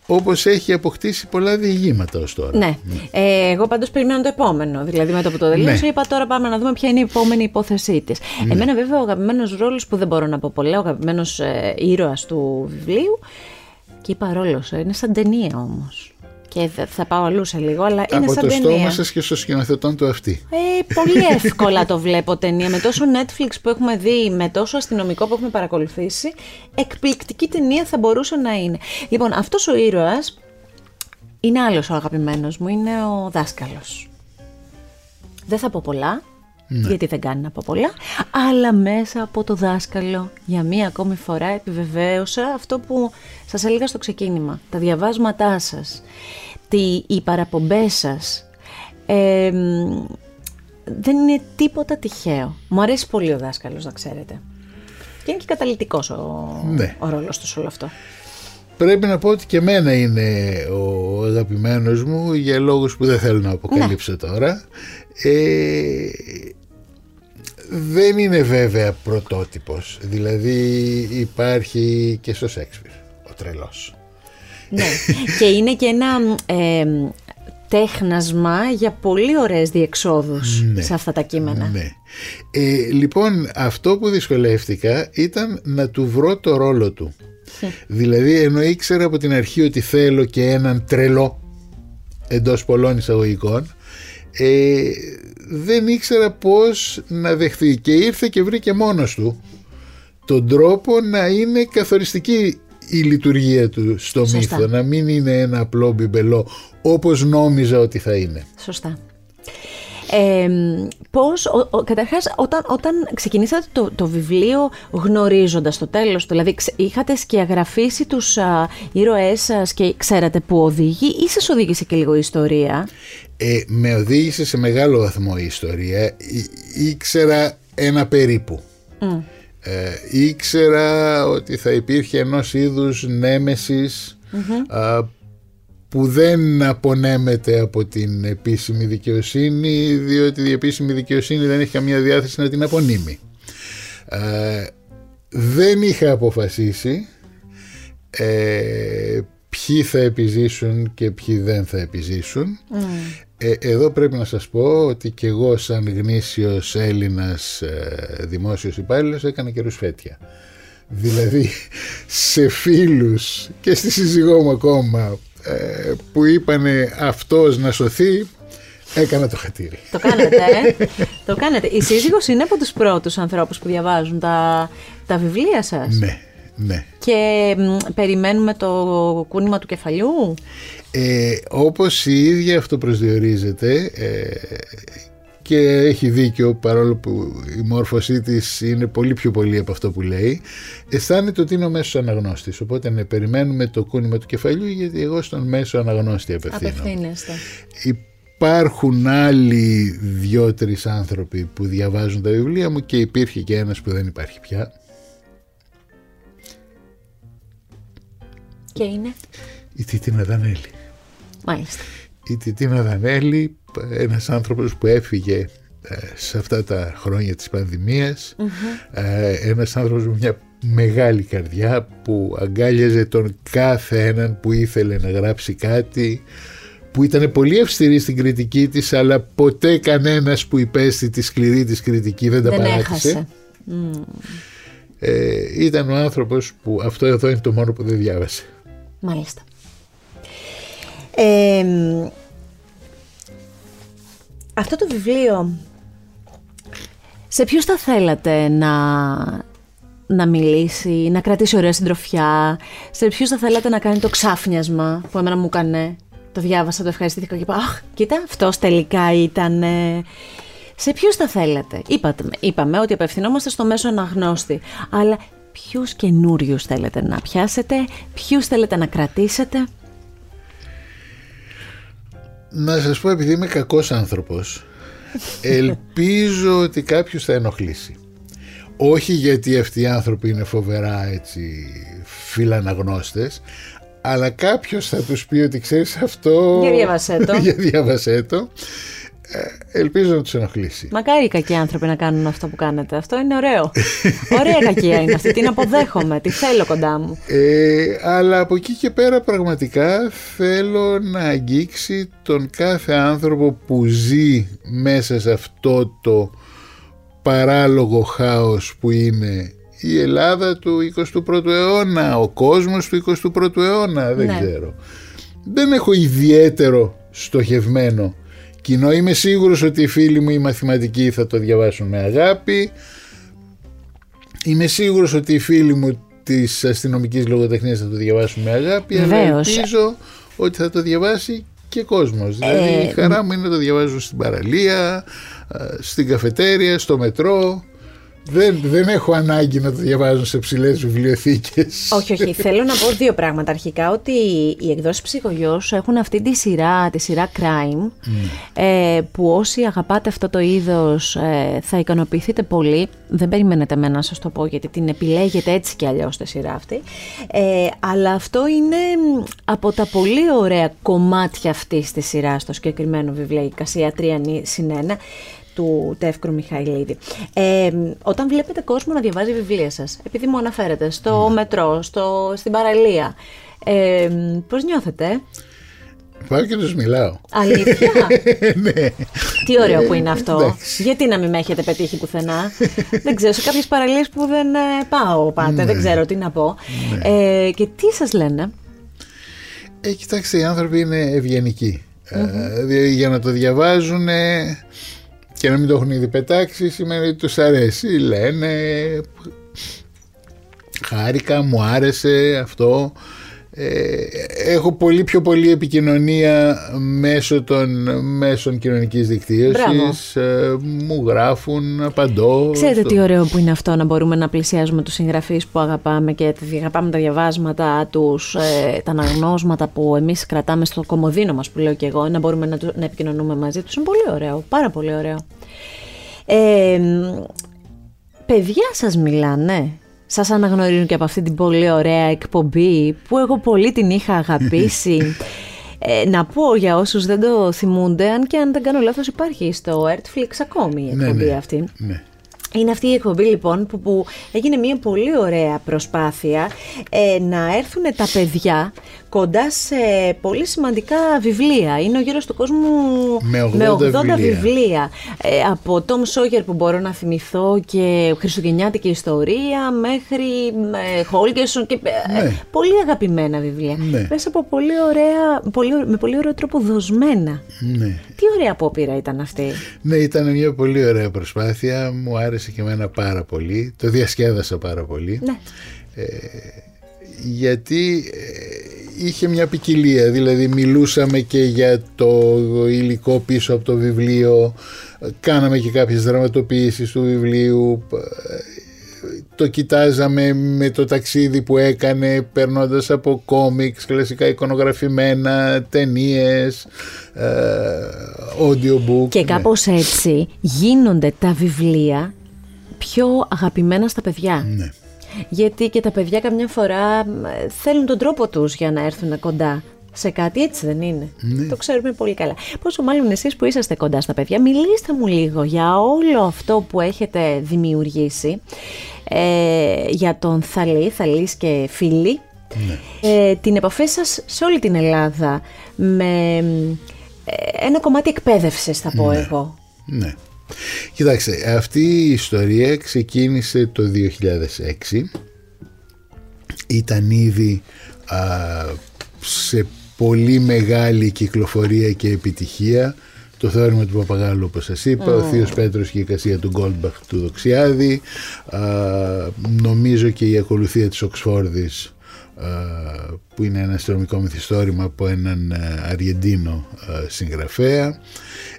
Όπως έχει αποκτήσει πολλά διηγήματα ως τώρα. Ναι. Ε, εγώ πάντως περιμένω το επόμενο. Δηλαδή με το που το τελείωσα, ναι. είπα τώρα πάμε να δούμε ποια είναι η επόμενη υπόθεσή της. Ναι. Εμένα, βέβαια, ο αγαπημένος ρόλος που δεν μπορώ να πω πολλά, ο αγαπημένος ε, ήρωας του βιβλίου. Και είπα ρόλος, ε, είναι σαν ταινία όμως και θα πάω αλλού σε λίγο, αλλά είναι Από σαν ταινία. Από το στόμα σας και στο σκηνοθετών του αυτή. Ε, πολύ εύκολα το βλέπω ταινία. Με τόσο Netflix που έχουμε δει, με τόσο αστυνομικό που έχουμε παρακολουθήσει, εκπληκτική ταινία θα μπορούσε να είναι. Λοιπόν, αυτός ο ήρωας είναι άλλος ο αγαπημένος μου, είναι ο δάσκαλος. Δεν θα πω πολλά, ναι. γιατί δεν κάνει να πω πολλά, αλλά μέσα από το δάσκαλο για μία ακόμη φορά επιβεβαίωσα αυτό που σας έλεγα στο ξεκίνημα. Τα διαβάσματά σας, τι, οι παραπομπές σας, δεν είναι τίποτα τυχαίο. Μου αρέσει πολύ ο δάσκαλος, να ξέρετε. Και είναι και καταλητικός ο, ναι. ο ρόλος τους σε όλο αυτό. Πρέπει να πω ότι και εμένα είναι ο αγαπημένος μου για λόγους που δεν θέλω να αποκαλύψω ναι. τώρα. Ε, δεν είναι βέβαια πρωτότυπος. Δηλαδή υπάρχει και στο Σέξπιρ, ο τρελός. Ναι, <laughs> και είναι και ένα ε, τέχνασμα για πολύ ωραίες διεξόδους ναι, σε αυτά τα κείμενα. Ναι. Ε, λοιπόν, αυτό που δυσκολεύτηκα ήταν να του βρω το ρόλο του. δηλαδή, ενώ ήξερα από την αρχή ότι θέλω και έναν τρελό εντός πολλών εισαγωγικών, ε, δεν ήξερα πώς να δεχθεί και ήρθε και βρήκε μόνος του τον τρόπο να είναι καθοριστική η λειτουργία του στο μύθο, να μην είναι ένα απλό μπιμπελό όπως νόμιζα ότι θα είναι. Σωστά. Ε, πώς, ο, ο, καταρχάς όταν, όταν ξεκινήσατε το, το βιβλίο γνωρίζοντας το τέλος δηλαδή είχατε σκιαγραφίσει τους α, ήρωές σας και ξέρατε που οδηγεί ή σας οδήγησε και λίγο η ιστορία; Ε, με οδήγησε σε μεγάλο βαθμό η ιστορία. Ήξερα ένα περίπου. Ε, ήξερα ότι θα υπήρχε ενός είδους που δεν απονέμεται από την επίσημη δικαιοσύνη διότι η επίσημη δικαιοσύνη δεν έχει καμία διάθεση να την απονείμει. Ε, δεν είχα αποφασίσει ε, ποιοι θα επιζήσουν και ποιοι δεν θα επιζήσουν. Ε, εδώ πρέπει να σας πω ότι και εγώ σαν γνήσιος Έλληνας ε, δημόσιος υπάλληλος έκανα και ρουσφέτια. Δηλαδή σε φίλους και στη σύζυγό μου ακόμα ε, που είπανε αυτός να σωθεί έκανα το χατήρι. Το κάνετε, ε; το κάνετε. Η σύζυγος είναι από τους πρώτους ανθρώπους που διαβάζουν τα, τα βιβλία σας. Ναι, ναι. Και περιμένουμε το κούνημα του κεφαλιού; Ε, όπως η ίδια αυτό προσδιορίζεται ε, και έχει δίκιο παρόλο που η μόρφωσή της είναι πολύ πιο πολύ από αυτό που λέει αισθάνεται ότι είναι ο μέσος αναγνώστης οπότε ναι, περιμένουμε το κούνημα του κεφαλιού γιατί εγώ στον μέσο αναγνώστη απευθύνω Απευθύνεστε. Υπάρχουν άλλοι δυο-τρεις άνθρωποι που διαβάζουν τα βιβλία μου και υπήρχε και ένας που δεν υπάρχει πια Και είναι. η Τιτίνα Δανέλη Μάλιστα. η Τιτίνα Δανέλη, ένας άνθρωπος που έφυγε ε, σε αυτά τα χρόνια της πανδημιας ε, ένας άνθρωπος με μια μεγάλη καρδιά που αγκάλιαζε τον κάθε έναν που ήθελε να γράψει κάτι που ήταν πολύ αυστηρή στην κριτική της αλλά ποτέ κανένας που υπέστη τη σκληρή της κριτική δεν τα Δεν παράτησε έχασε. ε, ήταν ο άνθρωπος που αυτό εδώ είναι το μόνο που δεν διάβασε Μάλιστα. Ε, αυτό το βιβλίο, σε ποιους θα θέλατε να, να μιλήσει, να κρατήσει ωραία συντροφιά, σε ποιους θα θέλατε να κάνει το ξάφνιασμα που εμένα μου έκανε; Το διάβασα, το ευχαριστήθηκα και είπα, αχ, κοίτα, αυτός τελικά ήταν... ε». Σε ποιους θα θέλατε; Είπατε, είπαμε ότι απευθυνόμαστε στο μέσο αναγνώστη, αλλά ποιους καινούριους θέλετε να πιάσετε, ποιους θέλετε να κρατήσετε; Να σας πω επειδή είμαι κακός άνθρωπος Ελπίζω ότι κάποιος θα ενοχλήσει Όχι γιατί αυτοί οι άνθρωποι είναι φοβερά έτσι φιλαναγνώστες Αλλά κάποιος θα τους πει ότι ξέρεις αυτό Για διάβασέ το. <laughs> Για διάβασέ το Ε, Ελπίζω να τους ενοχλήσει Μακάρι οι κακοί άνθρωποι να κάνουν αυτό που κάνετε. Αυτό είναι ωραίο. Ωραία κακία είναι αυτή. Την αποδέχομαι. Τη θέλω κοντά μου. Ε, αλλά από εκεί και πέρα πραγματικά θέλω να αγγίξει τον κάθε άνθρωπο που ζει μέσα σε αυτό το παράλογο χάος που είναι η Ελλάδα του 21ου αιώνα, ο κόσμος του 21ου αιώνα, δεν Ναι. ξέρω. Δεν έχω ιδιαίτερο στοχευμένο κοινό. Είμαι σίγουρος ότι οι φίλοι μου οι μαθηματικοί θα το διαβάσουν με αγάπη. Είμαι σίγουρος ότι οι φίλοι μου της αστυνομικής λογοτεχνίας θα το διαβάσουν με αγάπη, αλλά Βεβαίως. ελπίζω ότι θα το διαβάσει και κόσμος. Δηλαδή Ε, η χαρά μου είναι να το διαβάζω στην παραλία, α, στην καφετέρια, στο μετρό. Δεν, δεν έχω ανάγκη να το διαβάζω σε ψηλές βιβλιοθήκες. όχι, όχι. <laughs> Θέλω να πω δύο πράγματα. Αρχικά ότι οι εκδόσεις ψυχογιός έχουν αυτή τη σειρά, τη σειρά crime, ε, που όσοι αγαπάτε αυτό το είδος ε, θα ικανοποιηθείτε πολύ. Δεν περιμένετε εμένα να σας το πω γιατί την επιλέγετε έτσι και αλλιώς τη σειρά αυτή. Ε, αλλά αυτό είναι μ, από τα πολύ ωραία κομμάτια αυτής της σειράς, το συγκεκριμένο βιβλίο, η Κασία Τριανή Συνένα, του Τεύκρου Μιχαηλίδη. Ε, όταν βλέπετε κόσμο να διαβάζει βιβλία σας, επειδή μου αναφέρετε στο μετρό, στο, στην παραλία, ε, πώς νιώθετε, Πάω και τους μιλάω. αλήθεια, <laughs> ναι. τι ωραίο που είναι αυτό. εντάξει. Γιατί να μην με έχετε πετύχει πουθενά; <laughs> δεν ξέρω, σε κάποιες παραλίες που δεν ε, πάω πάτε, δεν ξέρω τι να πω. Ε, και τι σας λένε; Ε, κοιτάξτε, οι άνθρωποι είναι ευγενικοί. Ε, δηλαδή, για να το διαβάζουν και να μην το έχουν ήδη πετάξει σημαίνει ότι τους αρέσει. Λένε χάρηκα, μου άρεσε αυτό. Ε, έχω πολύ πιο πολύ επικοινωνία μέσω των μέσων κοινωνικής δικτύωσης. Ε, μου γράφουν, απαντώ. Ξέρετε στο- τι ωραίο που είναι αυτό να μπορούμε να πλησιάζουμε τους συγγραφείς που αγαπάμε και τη- αγαπάμε τα διαβάσματα τους, ε, τα αναγνώσματα που εμείς κρατάμε στο κομμωδίνο μας που λέω και εγώ, να μπορούμε να, του- να επικοινωνούμε μαζί τους. Είναι πολύ ωραίο, πάρα πολύ ωραίο. Ε, μ, παιδιά σας μιλάνε, σας αναγνωρίζουν και από αυτή την πολύ ωραία εκπομπή που εγώ πολύ την είχα αγαπήσει. <laughs> Ε, να πω για όσους δεν το θυμούνται, αν και αν δεν κάνω λάθος υπάρχει στο Artflix ακόμη η Ναι, εκπομπή ναι, αυτή. ναι. Είναι αυτή η εκπομπή λοιπόν που, που έγινε μια πολύ ωραία προσπάθεια ε, να έρθουν τα παιδιά κοντά σε πολύ σημαντικά βιβλία. Είναι ο γύρος του κόσμου Με 80 βιβλία. βιβλία. Ε, από Tom Sawyer που μπορώ να θυμηθώ και Χριστουγεννιάτικη ιστορία μέχρι ε, Holgerson και ε, Ναι. πολύ αγαπημένα βιβλία. Ναι. Μέσα από πολύ ωραία, πολύ, με πολύ ωραίο τρόπο δοσμένα. Ναι. Τι ωραία απόπειρα ήταν αυτή. Ναι, ήταν μια πολύ ωραία προσπάθεια. Μου άρεσε και εμένα πάρα πολύ. Το διασκέδασα πάρα πολύ. Ναι. Γιατί ε, είχε μια ποικιλία, δηλαδή μιλούσαμε και για το υλικό πίσω από το βιβλίο, ε, κάναμε και κάποιες δραματοποιήσεις του βιβλίου, ε, το κοιτάζαμε με το ταξίδι που έκανε περνώντας από κόμιξ, κλασικά εικονογραφημένα, ταινίες, ε, audiobook. Και ναι. κάπως έτσι γίνονται τα βιβλία πιο αγαπημένα στα παιδιά. Ναι. Γιατί και τα παιδιά καμιά φορά ε, θέλουν τον τρόπο τους για να έρθουν κοντά σε κάτι, έτσι δεν είναι; Ναι. Το ξέρουμε πολύ καλά. Πόσο μάλλον εσείς που είσαστε κοντά στα παιδιά, μιλήστε μου λίγο για όλο αυτό που έχετε δημιουργήσει, ε, για τον Θαλή, Θαλής και φίλοι, ε, την επαφή σας σε όλη την Ελλάδα με ε, ένα κομμάτι εκπαίδευσης θα πω εγώ. Ναι. Κοιτάξτε, αυτή η ιστορία ξεκίνησε το 2006. Ήταν ήδη α, σε πολύ μεγάλη κυκλοφορία και επιτυχία το θεώρημα του Παπαγάλου όπως σας είπα, ο Θείος Πέτρος και η εικασία του Γκόλμπαχ του Δοξιάδη, α, νομίζω και η ακολουθία της Οξφόρδης α, που είναι ένα αστυνομικό μυθιστόρημα από έναν α, Αργεντίνο α, συγγραφέα.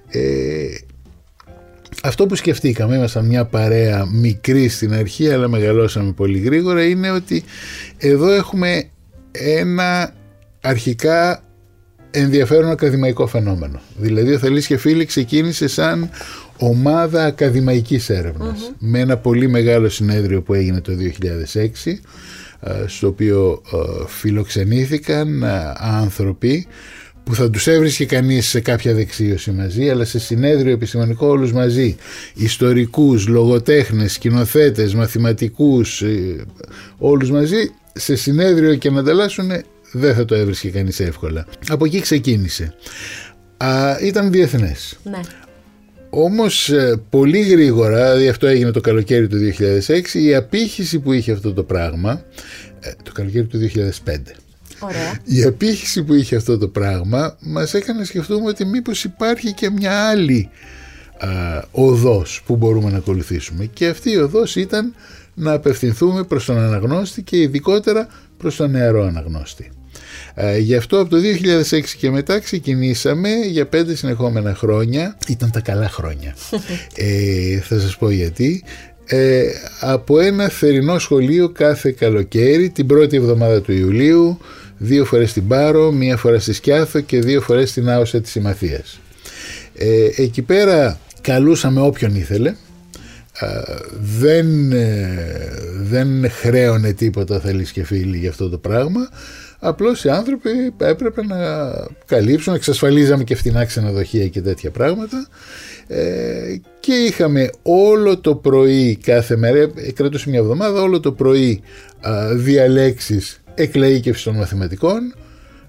Ε, αυτό που σκεφτήκαμε, ήμασταν μια παρέα μικρή στην αρχή αλλά μεγαλώσαμε πολύ γρήγορα είναι ότι εδώ έχουμε ένα αρχικά ενδιαφέρον ακαδημαϊκό φαινόμενο. Δηλαδή ο Θελής και φίλοι ξεκίνησε σαν ομάδα ακαδημαϊκής έρευνας με ένα πολύ μεγάλο συνέδριο που έγινε το 2006 ε, στο οποίο ε, φιλοξενήθηκαν ε, άνθρωποι που θα τους έβρισκε κανείς σε κάποια δεξίωση μαζί αλλά σε συνέδριο επιστημονικό όλους μαζί. Ιστορικούς, λογοτέχνες, σκηνοθέτες, μαθηματικούς ε, όλους μαζί σε συνέδριο και να ανταλλάσσουν δεν θα το έβρισκε κανείς εύκολα. Από εκεί ξεκίνησε. Α, ήταν διεθνές. Ναι. όμως ε, πολύ γρήγορα, δηλαδή αυτό έγινε το καλοκαίρι του 2006, η απήχηση που είχε αυτό το πράγμα, ε, το καλοκαίρι του 2005, Ωραία. η απήχηση που είχε αυτό το πράγμα μας έκανε να σκεφτούμε ότι μήπως υπάρχει και μια άλλη α, οδός που μπορούμε να ακολουθήσουμε και αυτή η οδός ήταν να απευθυνθούμε προς τον αναγνώστη και ειδικότερα προς τον νεαρό αναγνώστη. Ε, γι' αυτό από το 2006 και μετά ξεκινήσαμε για πέντε συνεχόμενα χρόνια. Ήταν τα καλά χρόνια. ε, θα σας πω γιατί. Ε, από ένα θερινό σχολείο κάθε καλοκαίρι την πρώτη εβδομάδα του Ιουλίου δύο φορές στην Πάρο, μία φορά στη Σκιάθο και δύο φορές στην Άωσα της Συμμαθίας. Ε, εκεί πέρα καλούσαμε όποιον ήθελε Α, δεν, ε, δεν χρέωνε τίποτα θέλεις και φίλοι για αυτό το πράγμα απλώς οι άνθρωποι έπρεπε να καλύψουν εξασφαλίζαμε και φτηνά ξενοδοχεία και τέτοια πράγματα ε, και είχαμε όλο το πρωί κάθε μέρα κρατούσε μια εβδομάδα όλο το πρωί α, διαλέξεις εκλαΐκευση των μαθηματικών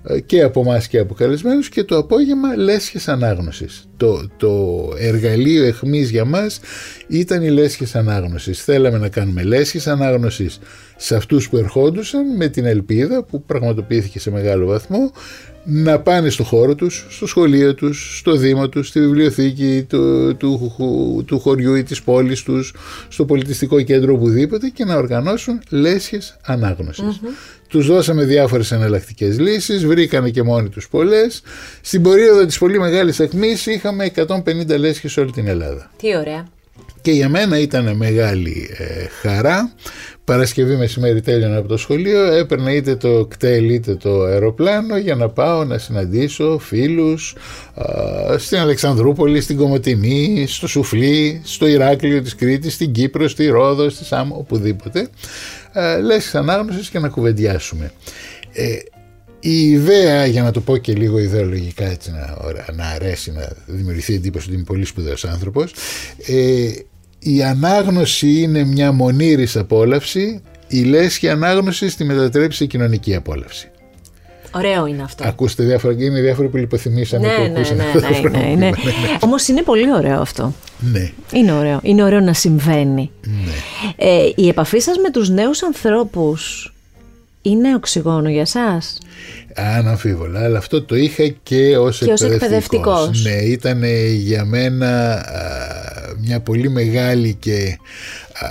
ε, και από εμάς και από καλεσμένους και το απόγευμα λέσχες ανάγνωσης. Το, το εργαλείο εχμής για μας ήταν οι λέσχες ανάγνωσης. Θέλαμε να κάνουμε λέσχες ανάγνωσης σε αυτούς που ερχόντουσαν με την ελπίδα που πραγματοποιήθηκε σε μεγάλο βαθμό να πάνε στο χώρο τους, στο σχολείο τους, στο δήμα τους, στη βιβλιοθήκη του, του, του χωριού ή της πόλης τους, στο πολιτιστικό κέντρο οπουδήποτε και να οργανώσουν λέσχες ανάγνωσης. Τους δώσαμε διάφορες εναλλακτικές λύσεις, βρήκανε και μόνοι τους πολλές. Στην περίοδο της πολύ μεγάλης ακμής είχαμε 150 λέσχες σε όλη την Ελλάδα. Τι ωραία. Και για μένα ήταν μεγάλη ε, χαρά. Παρασκευή μεσημέρι τέλειωνα από το σχολείο, έπαιρνα είτε το κτέλ είτε το αεροπλάνο για να πάω να συναντήσω φίλους α, στην Αλεξανδρούπολη, στην Κομωτινή, στο Σουφλί, στο Ηράκλειο της Κρήτης, στην Κύπρο, στη Ρόδο, στη Σάμο, οπουδήποτε. Ε, λέσεις ανάγνωσης και να κουβεντιάσουμε. Ε, η ιδέα, για να το πω και λίγο ιδεολογικά έτσι να, να αρέσει, να δημιουργηθεί εντύπωση ότι είμαι πολύ σπουδαίος άνθρωπος, ε, η ανάγνωση είναι μια μονήρης απόλαυση, η λέσχη ανάγνωση τη μετατρέψει σε κοινωνική απόλαυση. Ωραίο είναι αυτό. Ακούστε διάφορα, είναι διάφοροι που λιποθυμήσαν ναι, που ναι, ακούσαν ναι, <laughs> αυτό το ναι, ναι, πράγμα. ναι. Όμως είναι πολύ ωραίο αυτό. Ναι, Είναι ωραίο. Είναι ωραίο να συμβαίνει. ναι. Ε, η επαφή σας με τους νέους ανθρώπους είναι οξυγόνο για σας; Αναμφίβολα, αλλά αυτό το είχα και ως Και ως εκπαιδευτικός. εκπαιδευτικός. Ναι, ήταν για μένα α, μια πολύ μεγάλη και α,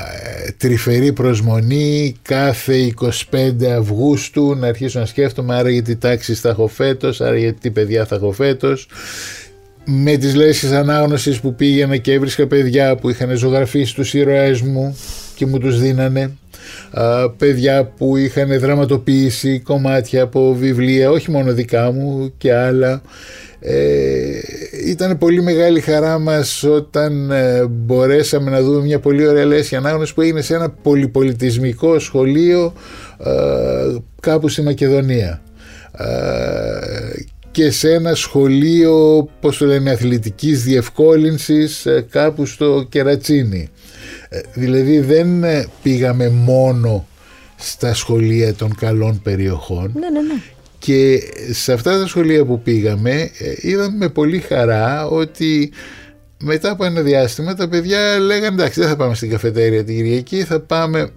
τρυφερή προσμονή κάθε 25 Αυγούστου να αρχίσω να σκέφτομαι άρα γιατί τάξεις θα έχω φέτος, άρα γιατί τι παιδιά θα έχω φέτος. Με τις λέσεις ανάγνωσης που πήγαινα και έβρισκα παιδιά που είχαν ζωγραφίσει τους ήρωές μου και μου τους δίνανε α, παιδιά που είχαν δραματοποιήσει κομμάτια από βιβλία, όχι μόνο δικά μου και άλλα. Ε, ήταν πολύ μεγάλη χαρά μας όταν ε, μπορέσαμε να δούμε μια πολύ ωραία λέση ανάγνωση που έγινε σε ένα πολυπολιτισμικό σχολείο ε, κάπου στη Μακεδονία Ε, και σε ένα σχολείο, πώς το λένε, αθλητικής διευκόλυνσης ε, κάπου στο Κερατσίνι. Ε, Δηλαδή δεν ε, πήγαμε μόνο στα σχολεία των καλών περιοχών. Ναι, ναι, ναι. και σε αυτά τα σχολεία που πήγαμε ε, είδαμε με πολύ χαρά ότι μετά από ένα διάστημα τα παιδιά λέγανε εντάξει δεν θα πάμε στην καφετέρια την Κυριακή θα πάμε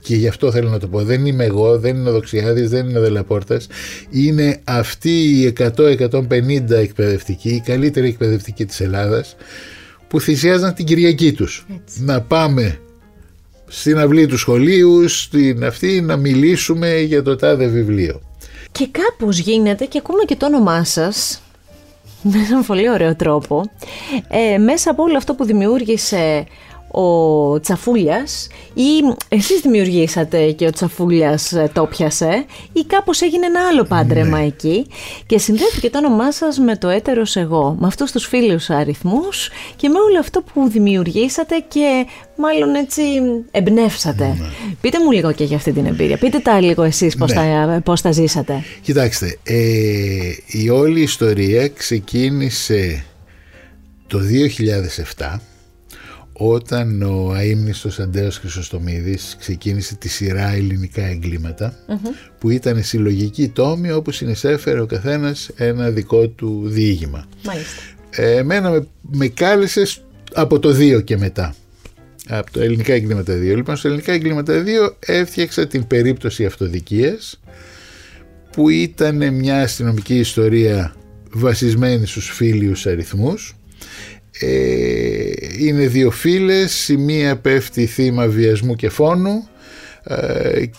και γι' αυτό θέλω να το πω δεν είμαι εγώ, δεν είναι ο Δοξιάδης, δεν είναι ο Δελαπόρτας. Είναι αυτοί οι 100-150 εκπαιδευτικοί, οι καλύτεροι εκπαιδευτικοί της Ελλάδας που θυσιάζαν την Κυριακή τους. Να πάμε στην αυλή του σχολείου στην αυτή να μιλήσουμε για το τάδε βιβλίο. Και κάπως γίνεται και ακούμε και το όνομά σας με έναν πολύ ωραίο τρόπο ε, μέσα από όλο αυτό που δημιούργησε ο Τσαφούλιας ή εσείς δημιουργήσατε και ο Τσαφούλιας ε, το πιασε ή κάπως έγινε ένα άλλο πάντρεμα εκεί και συνδέθηκε το όνομά σας με το έτερος εγώ, με αυτούς τους φίλους αριθμούς και με όλο αυτό που δημιουργήσατε και μάλλον έτσι εμπνεύσατε. Πείτε μου λίγο και για αυτή την εμπειρία. Πείτε τα λίγο εσείς πώς, Ναι. τα, πώς τα ζήσατε. Κοιτάξτε, ε, η όλη ιστορία ξεκίνησε το 2007 όταν ο αείμνηστος Αντέος Χρυσοστομίδης ξεκίνησε τη σειρά ελληνικά εγκλήματα, που ήταν συλλογική τόμη όπου συνεισέφερε ο καθένας ένα δικό του διήγημα. Μάλιστα. Ε, Εμένα με, με κάλεσε από το 2 και μετά. Από το ελληνικά εγκλήματα 2. Λοιπόν, στο ελληνικά εγκλήματα 2 έφτιαξα την περίπτωση αυτοδικίας που ήταν μια αστυνομική ιστορία βασισμένη στους φίλιους αριθμούς. Ε, είναι δύο φίλες, η μία πέφτει θύμα βιασμού και φόνου ε,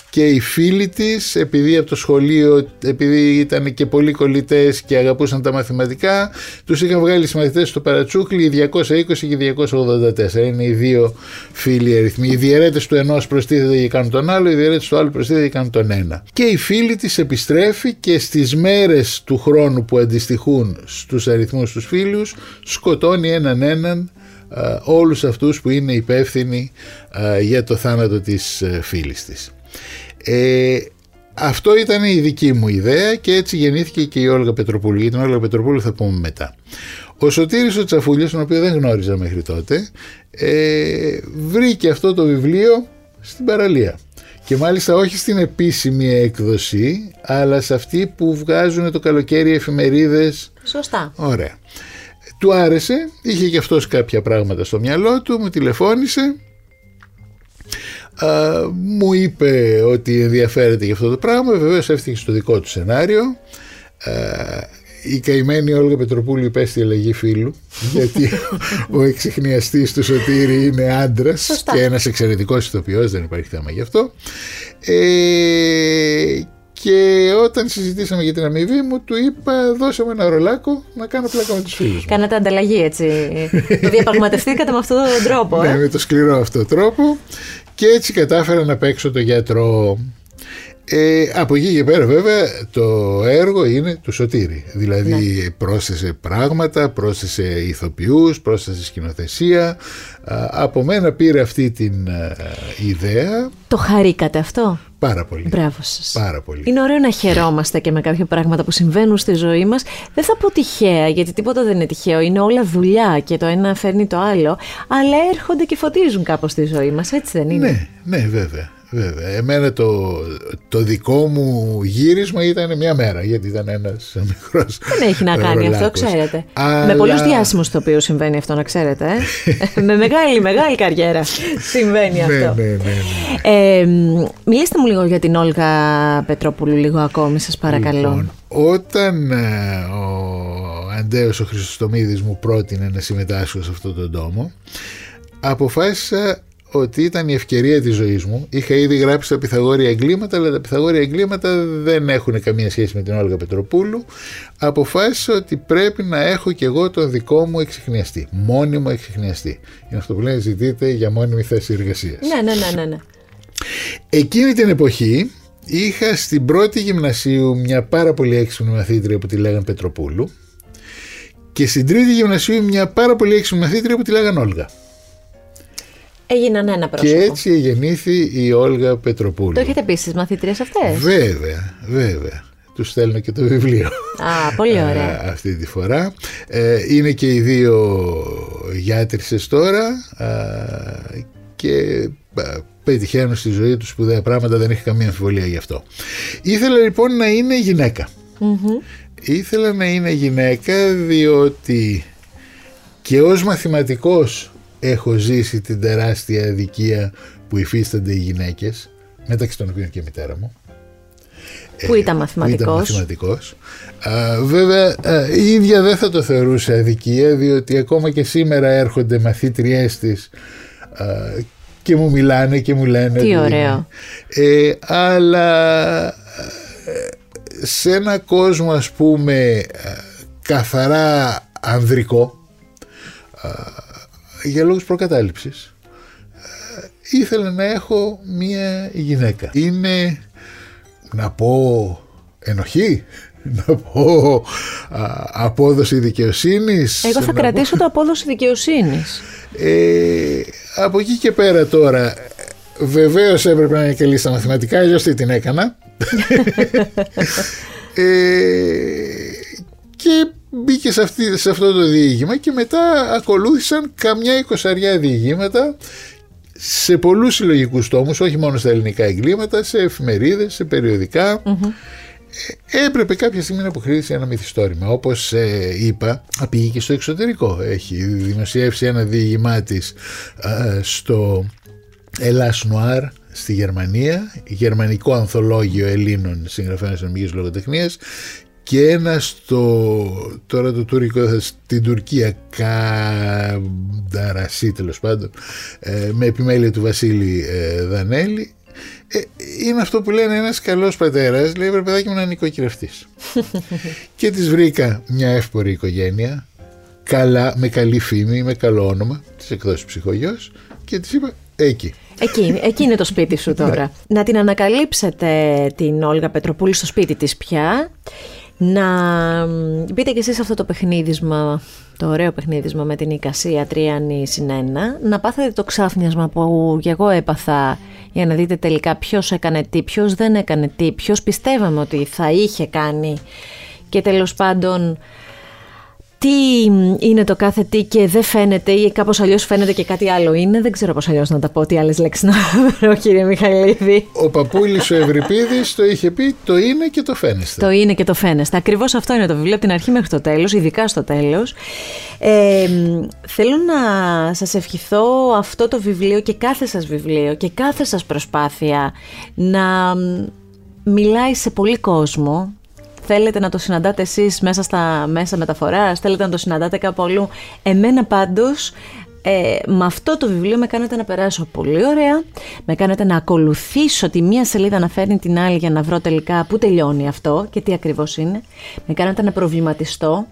και οι φίλοι της επειδή από το σχολείο επειδή ήταν και πολύ κολλητές και αγαπούσαν τα μαθηματικά τους είχαν βγάλει οι μαθητές στο παρατσούκλι 220 και 284 είναι οι δύο φίλοι αριθμοί. Οι διαιρέτες του ενός προστίθεται και κάνουν τον άλλο οι διαιρέτες του άλλου προστίθεται και κάνουν τον ένα. Και η φίλη της επιστρέφει και στις μέρες του χρόνου που αντιστοιχούν στους αριθμούς τους φίλους σκοτώνει έναν έναν α, όλους αυτούς που είναι υπεύθυνοι α, για το θάνατο της ε, φίλης της. Ε, αυτό ήταν η δική μου ιδέα και έτσι γεννήθηκε και η Όλγα Πετροπούλου. Για την Όλγα Πετροπούλου θα πούμε μετά. Ο Σωτήρης ο Τσαφούλιος, τον οποίο δεν γνώριζα μέχρι τότε, ε, βρήκε αυτό το βιβλίο στην παραλία. Και μάλιστα όχι στην επίσημη έκδοση, αλλά σε αυτή που βγάζουν το καλοκαίρι εφημερίδες Σωστά. Ωραία. Του άρεσε, είχε και αυτός κάποια πράγματα στο μυαλό του, μου τηλεφώνησε, α, μου είπε ότι ενδιαφέρεται για αυτό το πράγμα, βεβαίως έφτιαξε το δικό του σενάριο. Α, η καημένη Όλγα Πετροπούλου υπέστη αλλαγή φίλου <laughs> γιατί ο εξεχνιαστής του Σωτήρη είναι άντρας Σωστά. και ένας εξαιρετικός ηθοποιός δεν υπάρχει θέμα γι' αυτό ε, και όταν συζητήσαμε για την αμοιβή μου του είπα δώσε μου ένα ρολάκο να κάνω πλάκα με τους φίλους μου Κάνατε ανταλλαγή έτσι. το διαπραγματευτήκατε με αυτόν τον τρόπο. ναι, Ε; με το σκληρό αυτό τρόπο και έτσι κατάφερα να παίξω το γιατρό. Ε, από εκεί και πέρα βέβαια το έργο είναι του Σωτήρη. Δηλαδή ναι. πρόσθεσε πράγματα, πρόσθεσε ηθοποιούς, πρόσθεσε σκηνοθεσία. Από μένα πήρε αυτή την ιδέα. Το χαρήκατε αυτό; Πάρα πολύ. Μπράβο σας. Πάρα πολύ. Είναι ωραίο να χαιρόμαστε και με κάποια πράγματα που συμβαίνουν στη ζωή μας. Δεν θα πω τυχαία, γιατί τίποτα δεν είναι τυχαίο. Είναι όλα δουλειά και το ένα φέρνει το άλλο. Αλλά έρχονται και φωτίζουν κάπως τη ζωή μας, έτσι δεν είναι; Ναι, ναι, βέβαια. Βέβαια. Εμένα το, το δικό μου γύρισμα ήταν μια μέρα, γιατί ήταν ένας μικρός. Δεν έχει να κάνει αυτό, ξέρετε. Αλλά... Με πολλούς διάσημους οποίο συμβαίνει αυτό, να ξέρετε. Ε; <laughs> με μεγάλη, μεγάλη καριέρα συμβαίνει ναι, αυτό. Ναι, ναι, ναι. Ε, μιλήστε μου λίγο για την Όλγα Πετρόπουλου, λίγο ακόμη, σας παρακαλώ. Λοιπόν, όταν ε, ο Αντέος ο Χριστοστομίδης μου πρότεινε να συμμετάσχω σε αυτόν τον τόμο, αποφάσισα ότι ήταν η ευκαιρία της ζωής μου. Είχα ήδη γράψει τα Πυθαγόρια εγκλήματα, αλλά τα Πυθαγόρια εγκλήματα δεν έχουν καμία σχέση με την Όλγα Πετροπούλου. Αποφάσισα ότι πρέπει να έχω κι εγώ τον δικό μου εξηχνιαστή, μόνιμο εξηχνιαστή. Είναι αυτό που λένε ζητείτε για μόνιμη θέση εργασίας. Ναι, ναι, ναι, ναι, ναι. Εκείνη την εποχή είχα στην πρώτη γυμνασίου μια πάρα πολύ έξυπνη μαθήτρια που τη λέγαν Πετροπούλου και στην τρίτη γυμνασίου μια πάρα πολύ έξυπνη μαθήτρια που τη λέγαν Όλγα. Έγιναν ένα πρόσωπο. Και έτσι γεννήθη η Όλγα Πετροπούλου. Το έχετε πει στι μαθητρίε αυτές; Βέβαια, βέβαια. Τους στέλνω και το βιβλίο. Α, πολύ ε, ωραία. αυτή τη φορά. Ε, είναι και οι δύο γιάτρισσες τώρα ε, και πετυχαίνουν στη ζωή τους σπουδαία πράγματα, δεν έχει καμία αμφιβολία γι' αυτό. Ήθελα λοιπόν να είναι Ήθελα να είναι γυναίκα διότι και ως μαθηματικός έχω ζήσει την τεράστια αδικία που υφίστανται οι γυναίκες μεταξύ των οποίων και η μητέρα μου. Που ήταν μαθηματικός, που ήταν μαθηματικός. Α, βέβαια η ίδια δεν θα το θεωρούσε αδικία διότι ακόμα και σήμερα έρχονται μαθήτριές της και μου μιλάνε και μου λένε τι ωραίο. Ε, αλλά σε ένα κόσμο ας πούμε καθαρά ανδρικό για λόγους προκατάληψης ε, ήθελα να έχω μία γυναίκα. Είναι να πω ενοχή, <laughs> να πω απόδοση δικαιοσύνης. Εγώ θα κρατήσω το απόδοση δικαιοσύνης. Ε, από εκεί και πέρα τώρα Βεβαίως έπρεπε να είναι καλή στα μαθηματικά, αλλιώς τι την έκανα. <laughs> ε, και μπήκε σε, αυτή, σε αυτό το διήγημα και μετά ακολούθησαν καμιά εικοσαριά διηγήματα σε πολλούς συλλογικούς τόμους, όχι μόνο στα ελληνικά εγκλήματα, σε εφημερίδες, σε περιοδικά. Ε, έπρεπε κάποια στιγμή να αποκρίνήσει ένα μυθιστόρημα. Όπως ε, είπα, πήγε και στο εξωτερικό. Έχει δημοσιεύσει ένα διήγημά της ε, στο Ελλάς Νουάρ στη Γερμανία, γερμανικό ανθολόγιο Ελλήνων συγγραφέων νομικής λογοτεχνίας και ένα στο, τώρα το τουρκικό στην Τουρκία Κανταρασί τέλος πάντων ε, με επιμέλεια του Βασίλη ε, Δανέλη ε, είναι αυτό που λένε ένας καλός πατέρας λέει βρε παιδάκι μου να είναι νοικοκυρευτής <laughs> και της βρήκα μια εύπορη οικογένεια καλά, με καλή φήμη, με καλό όνομα της εκδόσης ψυχογιός και της είπα εκεί Εκεί, εκεί είναι το σπίτι σου <laughs> τώρα. Ναι. να την ανακαλύψετε την Όλγα Πετροπούλη στο σπίτι της πια να μπείτε κι εσείς αυτό το παιχνίδισμα, το ωραίο παιχνίδισμα με την εικασία Τρίανη συν να πάθετε το ξάφνιασμα που και εγώ έπαθα για να δείτε τελικά ποιος έκανε τι, ποιος δεν έκανε τι, ποιος πιστεύαμε ότι θα είχε κάνει. Και τέλος πάντων τι είναι το κάθε τι και δεν φαίνεται ή κάπως αλλιώς φαίνεται και κάτι άλλο είναι. Δεν ξέρω πώς αλλιώς να τα πω, τι άλλες λέξεις να βρω κύριε Μιχαηλίδη. Ο παππούλης ο Ευρυπίδης το είχε πει το είναι και το φαίνεστε. Το είναι και το φαίνεστε. Ακριβώς αυτό είναι το βιβλίο από την αρχή μέχρι το τέλος, ειδικά στο τέλος. Ε, θέλω να σας ευχηθώ αυτό το βιβλίο και κάθε σας βιβλίο και κάθε σας προσπάθεια να μιλάει σε πολύ κόσμο θέλετε να το συναντάτε εσείς μέσα στα μέσα μεταφοράς, θέλετε να το συναντάτε κάπου αλλού. Εμένα πάντως ε, με αυτό το βιβλίο με κάνετε να περάσω πολύ ωραία, με κάνετε να ακολουθήσω τη μία σελίδα να φέρνει την άλλη για να βρω τελικά πού τελειώνει αυτό και τι ακριβώς είναι. Με κάνετε να προβληματιστώ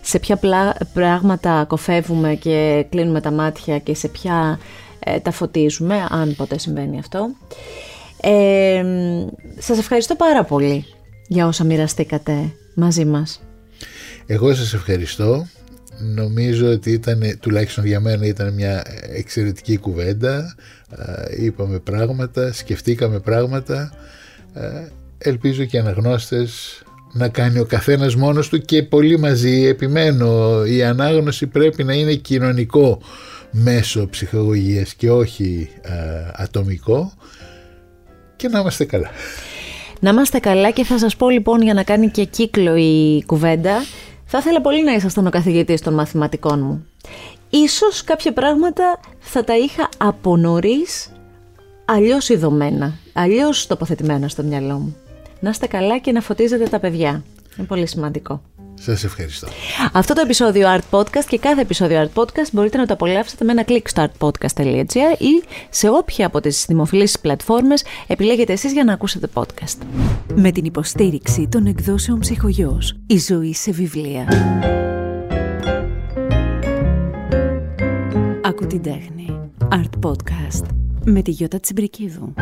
σε ποια πράγματα κοφεύουμε και κλείνουμε τα μάτια και σε ποια ε, τα φωτίζουμε, αν ποτέ συμβαίνει αυτό. Ε, σας ευχαριστώ πάρα πολύ για όσα μοιραστήκατε μαζί μας. Εγώ σας ευχαριστώ. Νομίζω ότι ήταν, τουλάχιστον για μένα ήταν μια εξαιρετική κουβέντα. Είπαμε πράγματα, σκεφτήκαμε πράγματα. Ελπίζω και οι αναγνώστες να κάνει ο καθένας μόνος του και πολύ μαζί. Επιμένω, η ανάγνωση πρέπει να είναι κοινωνικό μέσο ψυχαγωγίας και όχι ατομικό και να είμαστε καλά. Να είμαστε καλά και θα σας πω λοιπόν για να κάνει και κύκλο η κουβέντα θα ήθελα πολύ να ήσασταν ο καθηγητής των μαθηματικών μου. Ίσως κάποια πράγματα θα τα είχα από νωρίς αλλιώς ειδωμένα, αλλιώς τοποθετημένα στο μυαλό μου. Να είστε καλά και να φωτίζετε τα παιδιά. Είναι πολύ σημαντικό. Σας ευχαριστώ. Αυτό το επεισόδιο Art Podcast και κάθε επεισόδιο Art Podcast μπορείτε να το απολαύσετε με ένα κλικ στο artpodcast.gr ή σε όποια από τις δημοφιλείς πλατφόρμες επιλέγετε εσείς για να ακούσετε podcast. Με την υποστήριξη των εκδόσεων ψυχογιός. Η ζωή σε βιβλία. Ακού την τέχνη. Art Podcast. Με τη Γιώτα Τσιμπρικίδου.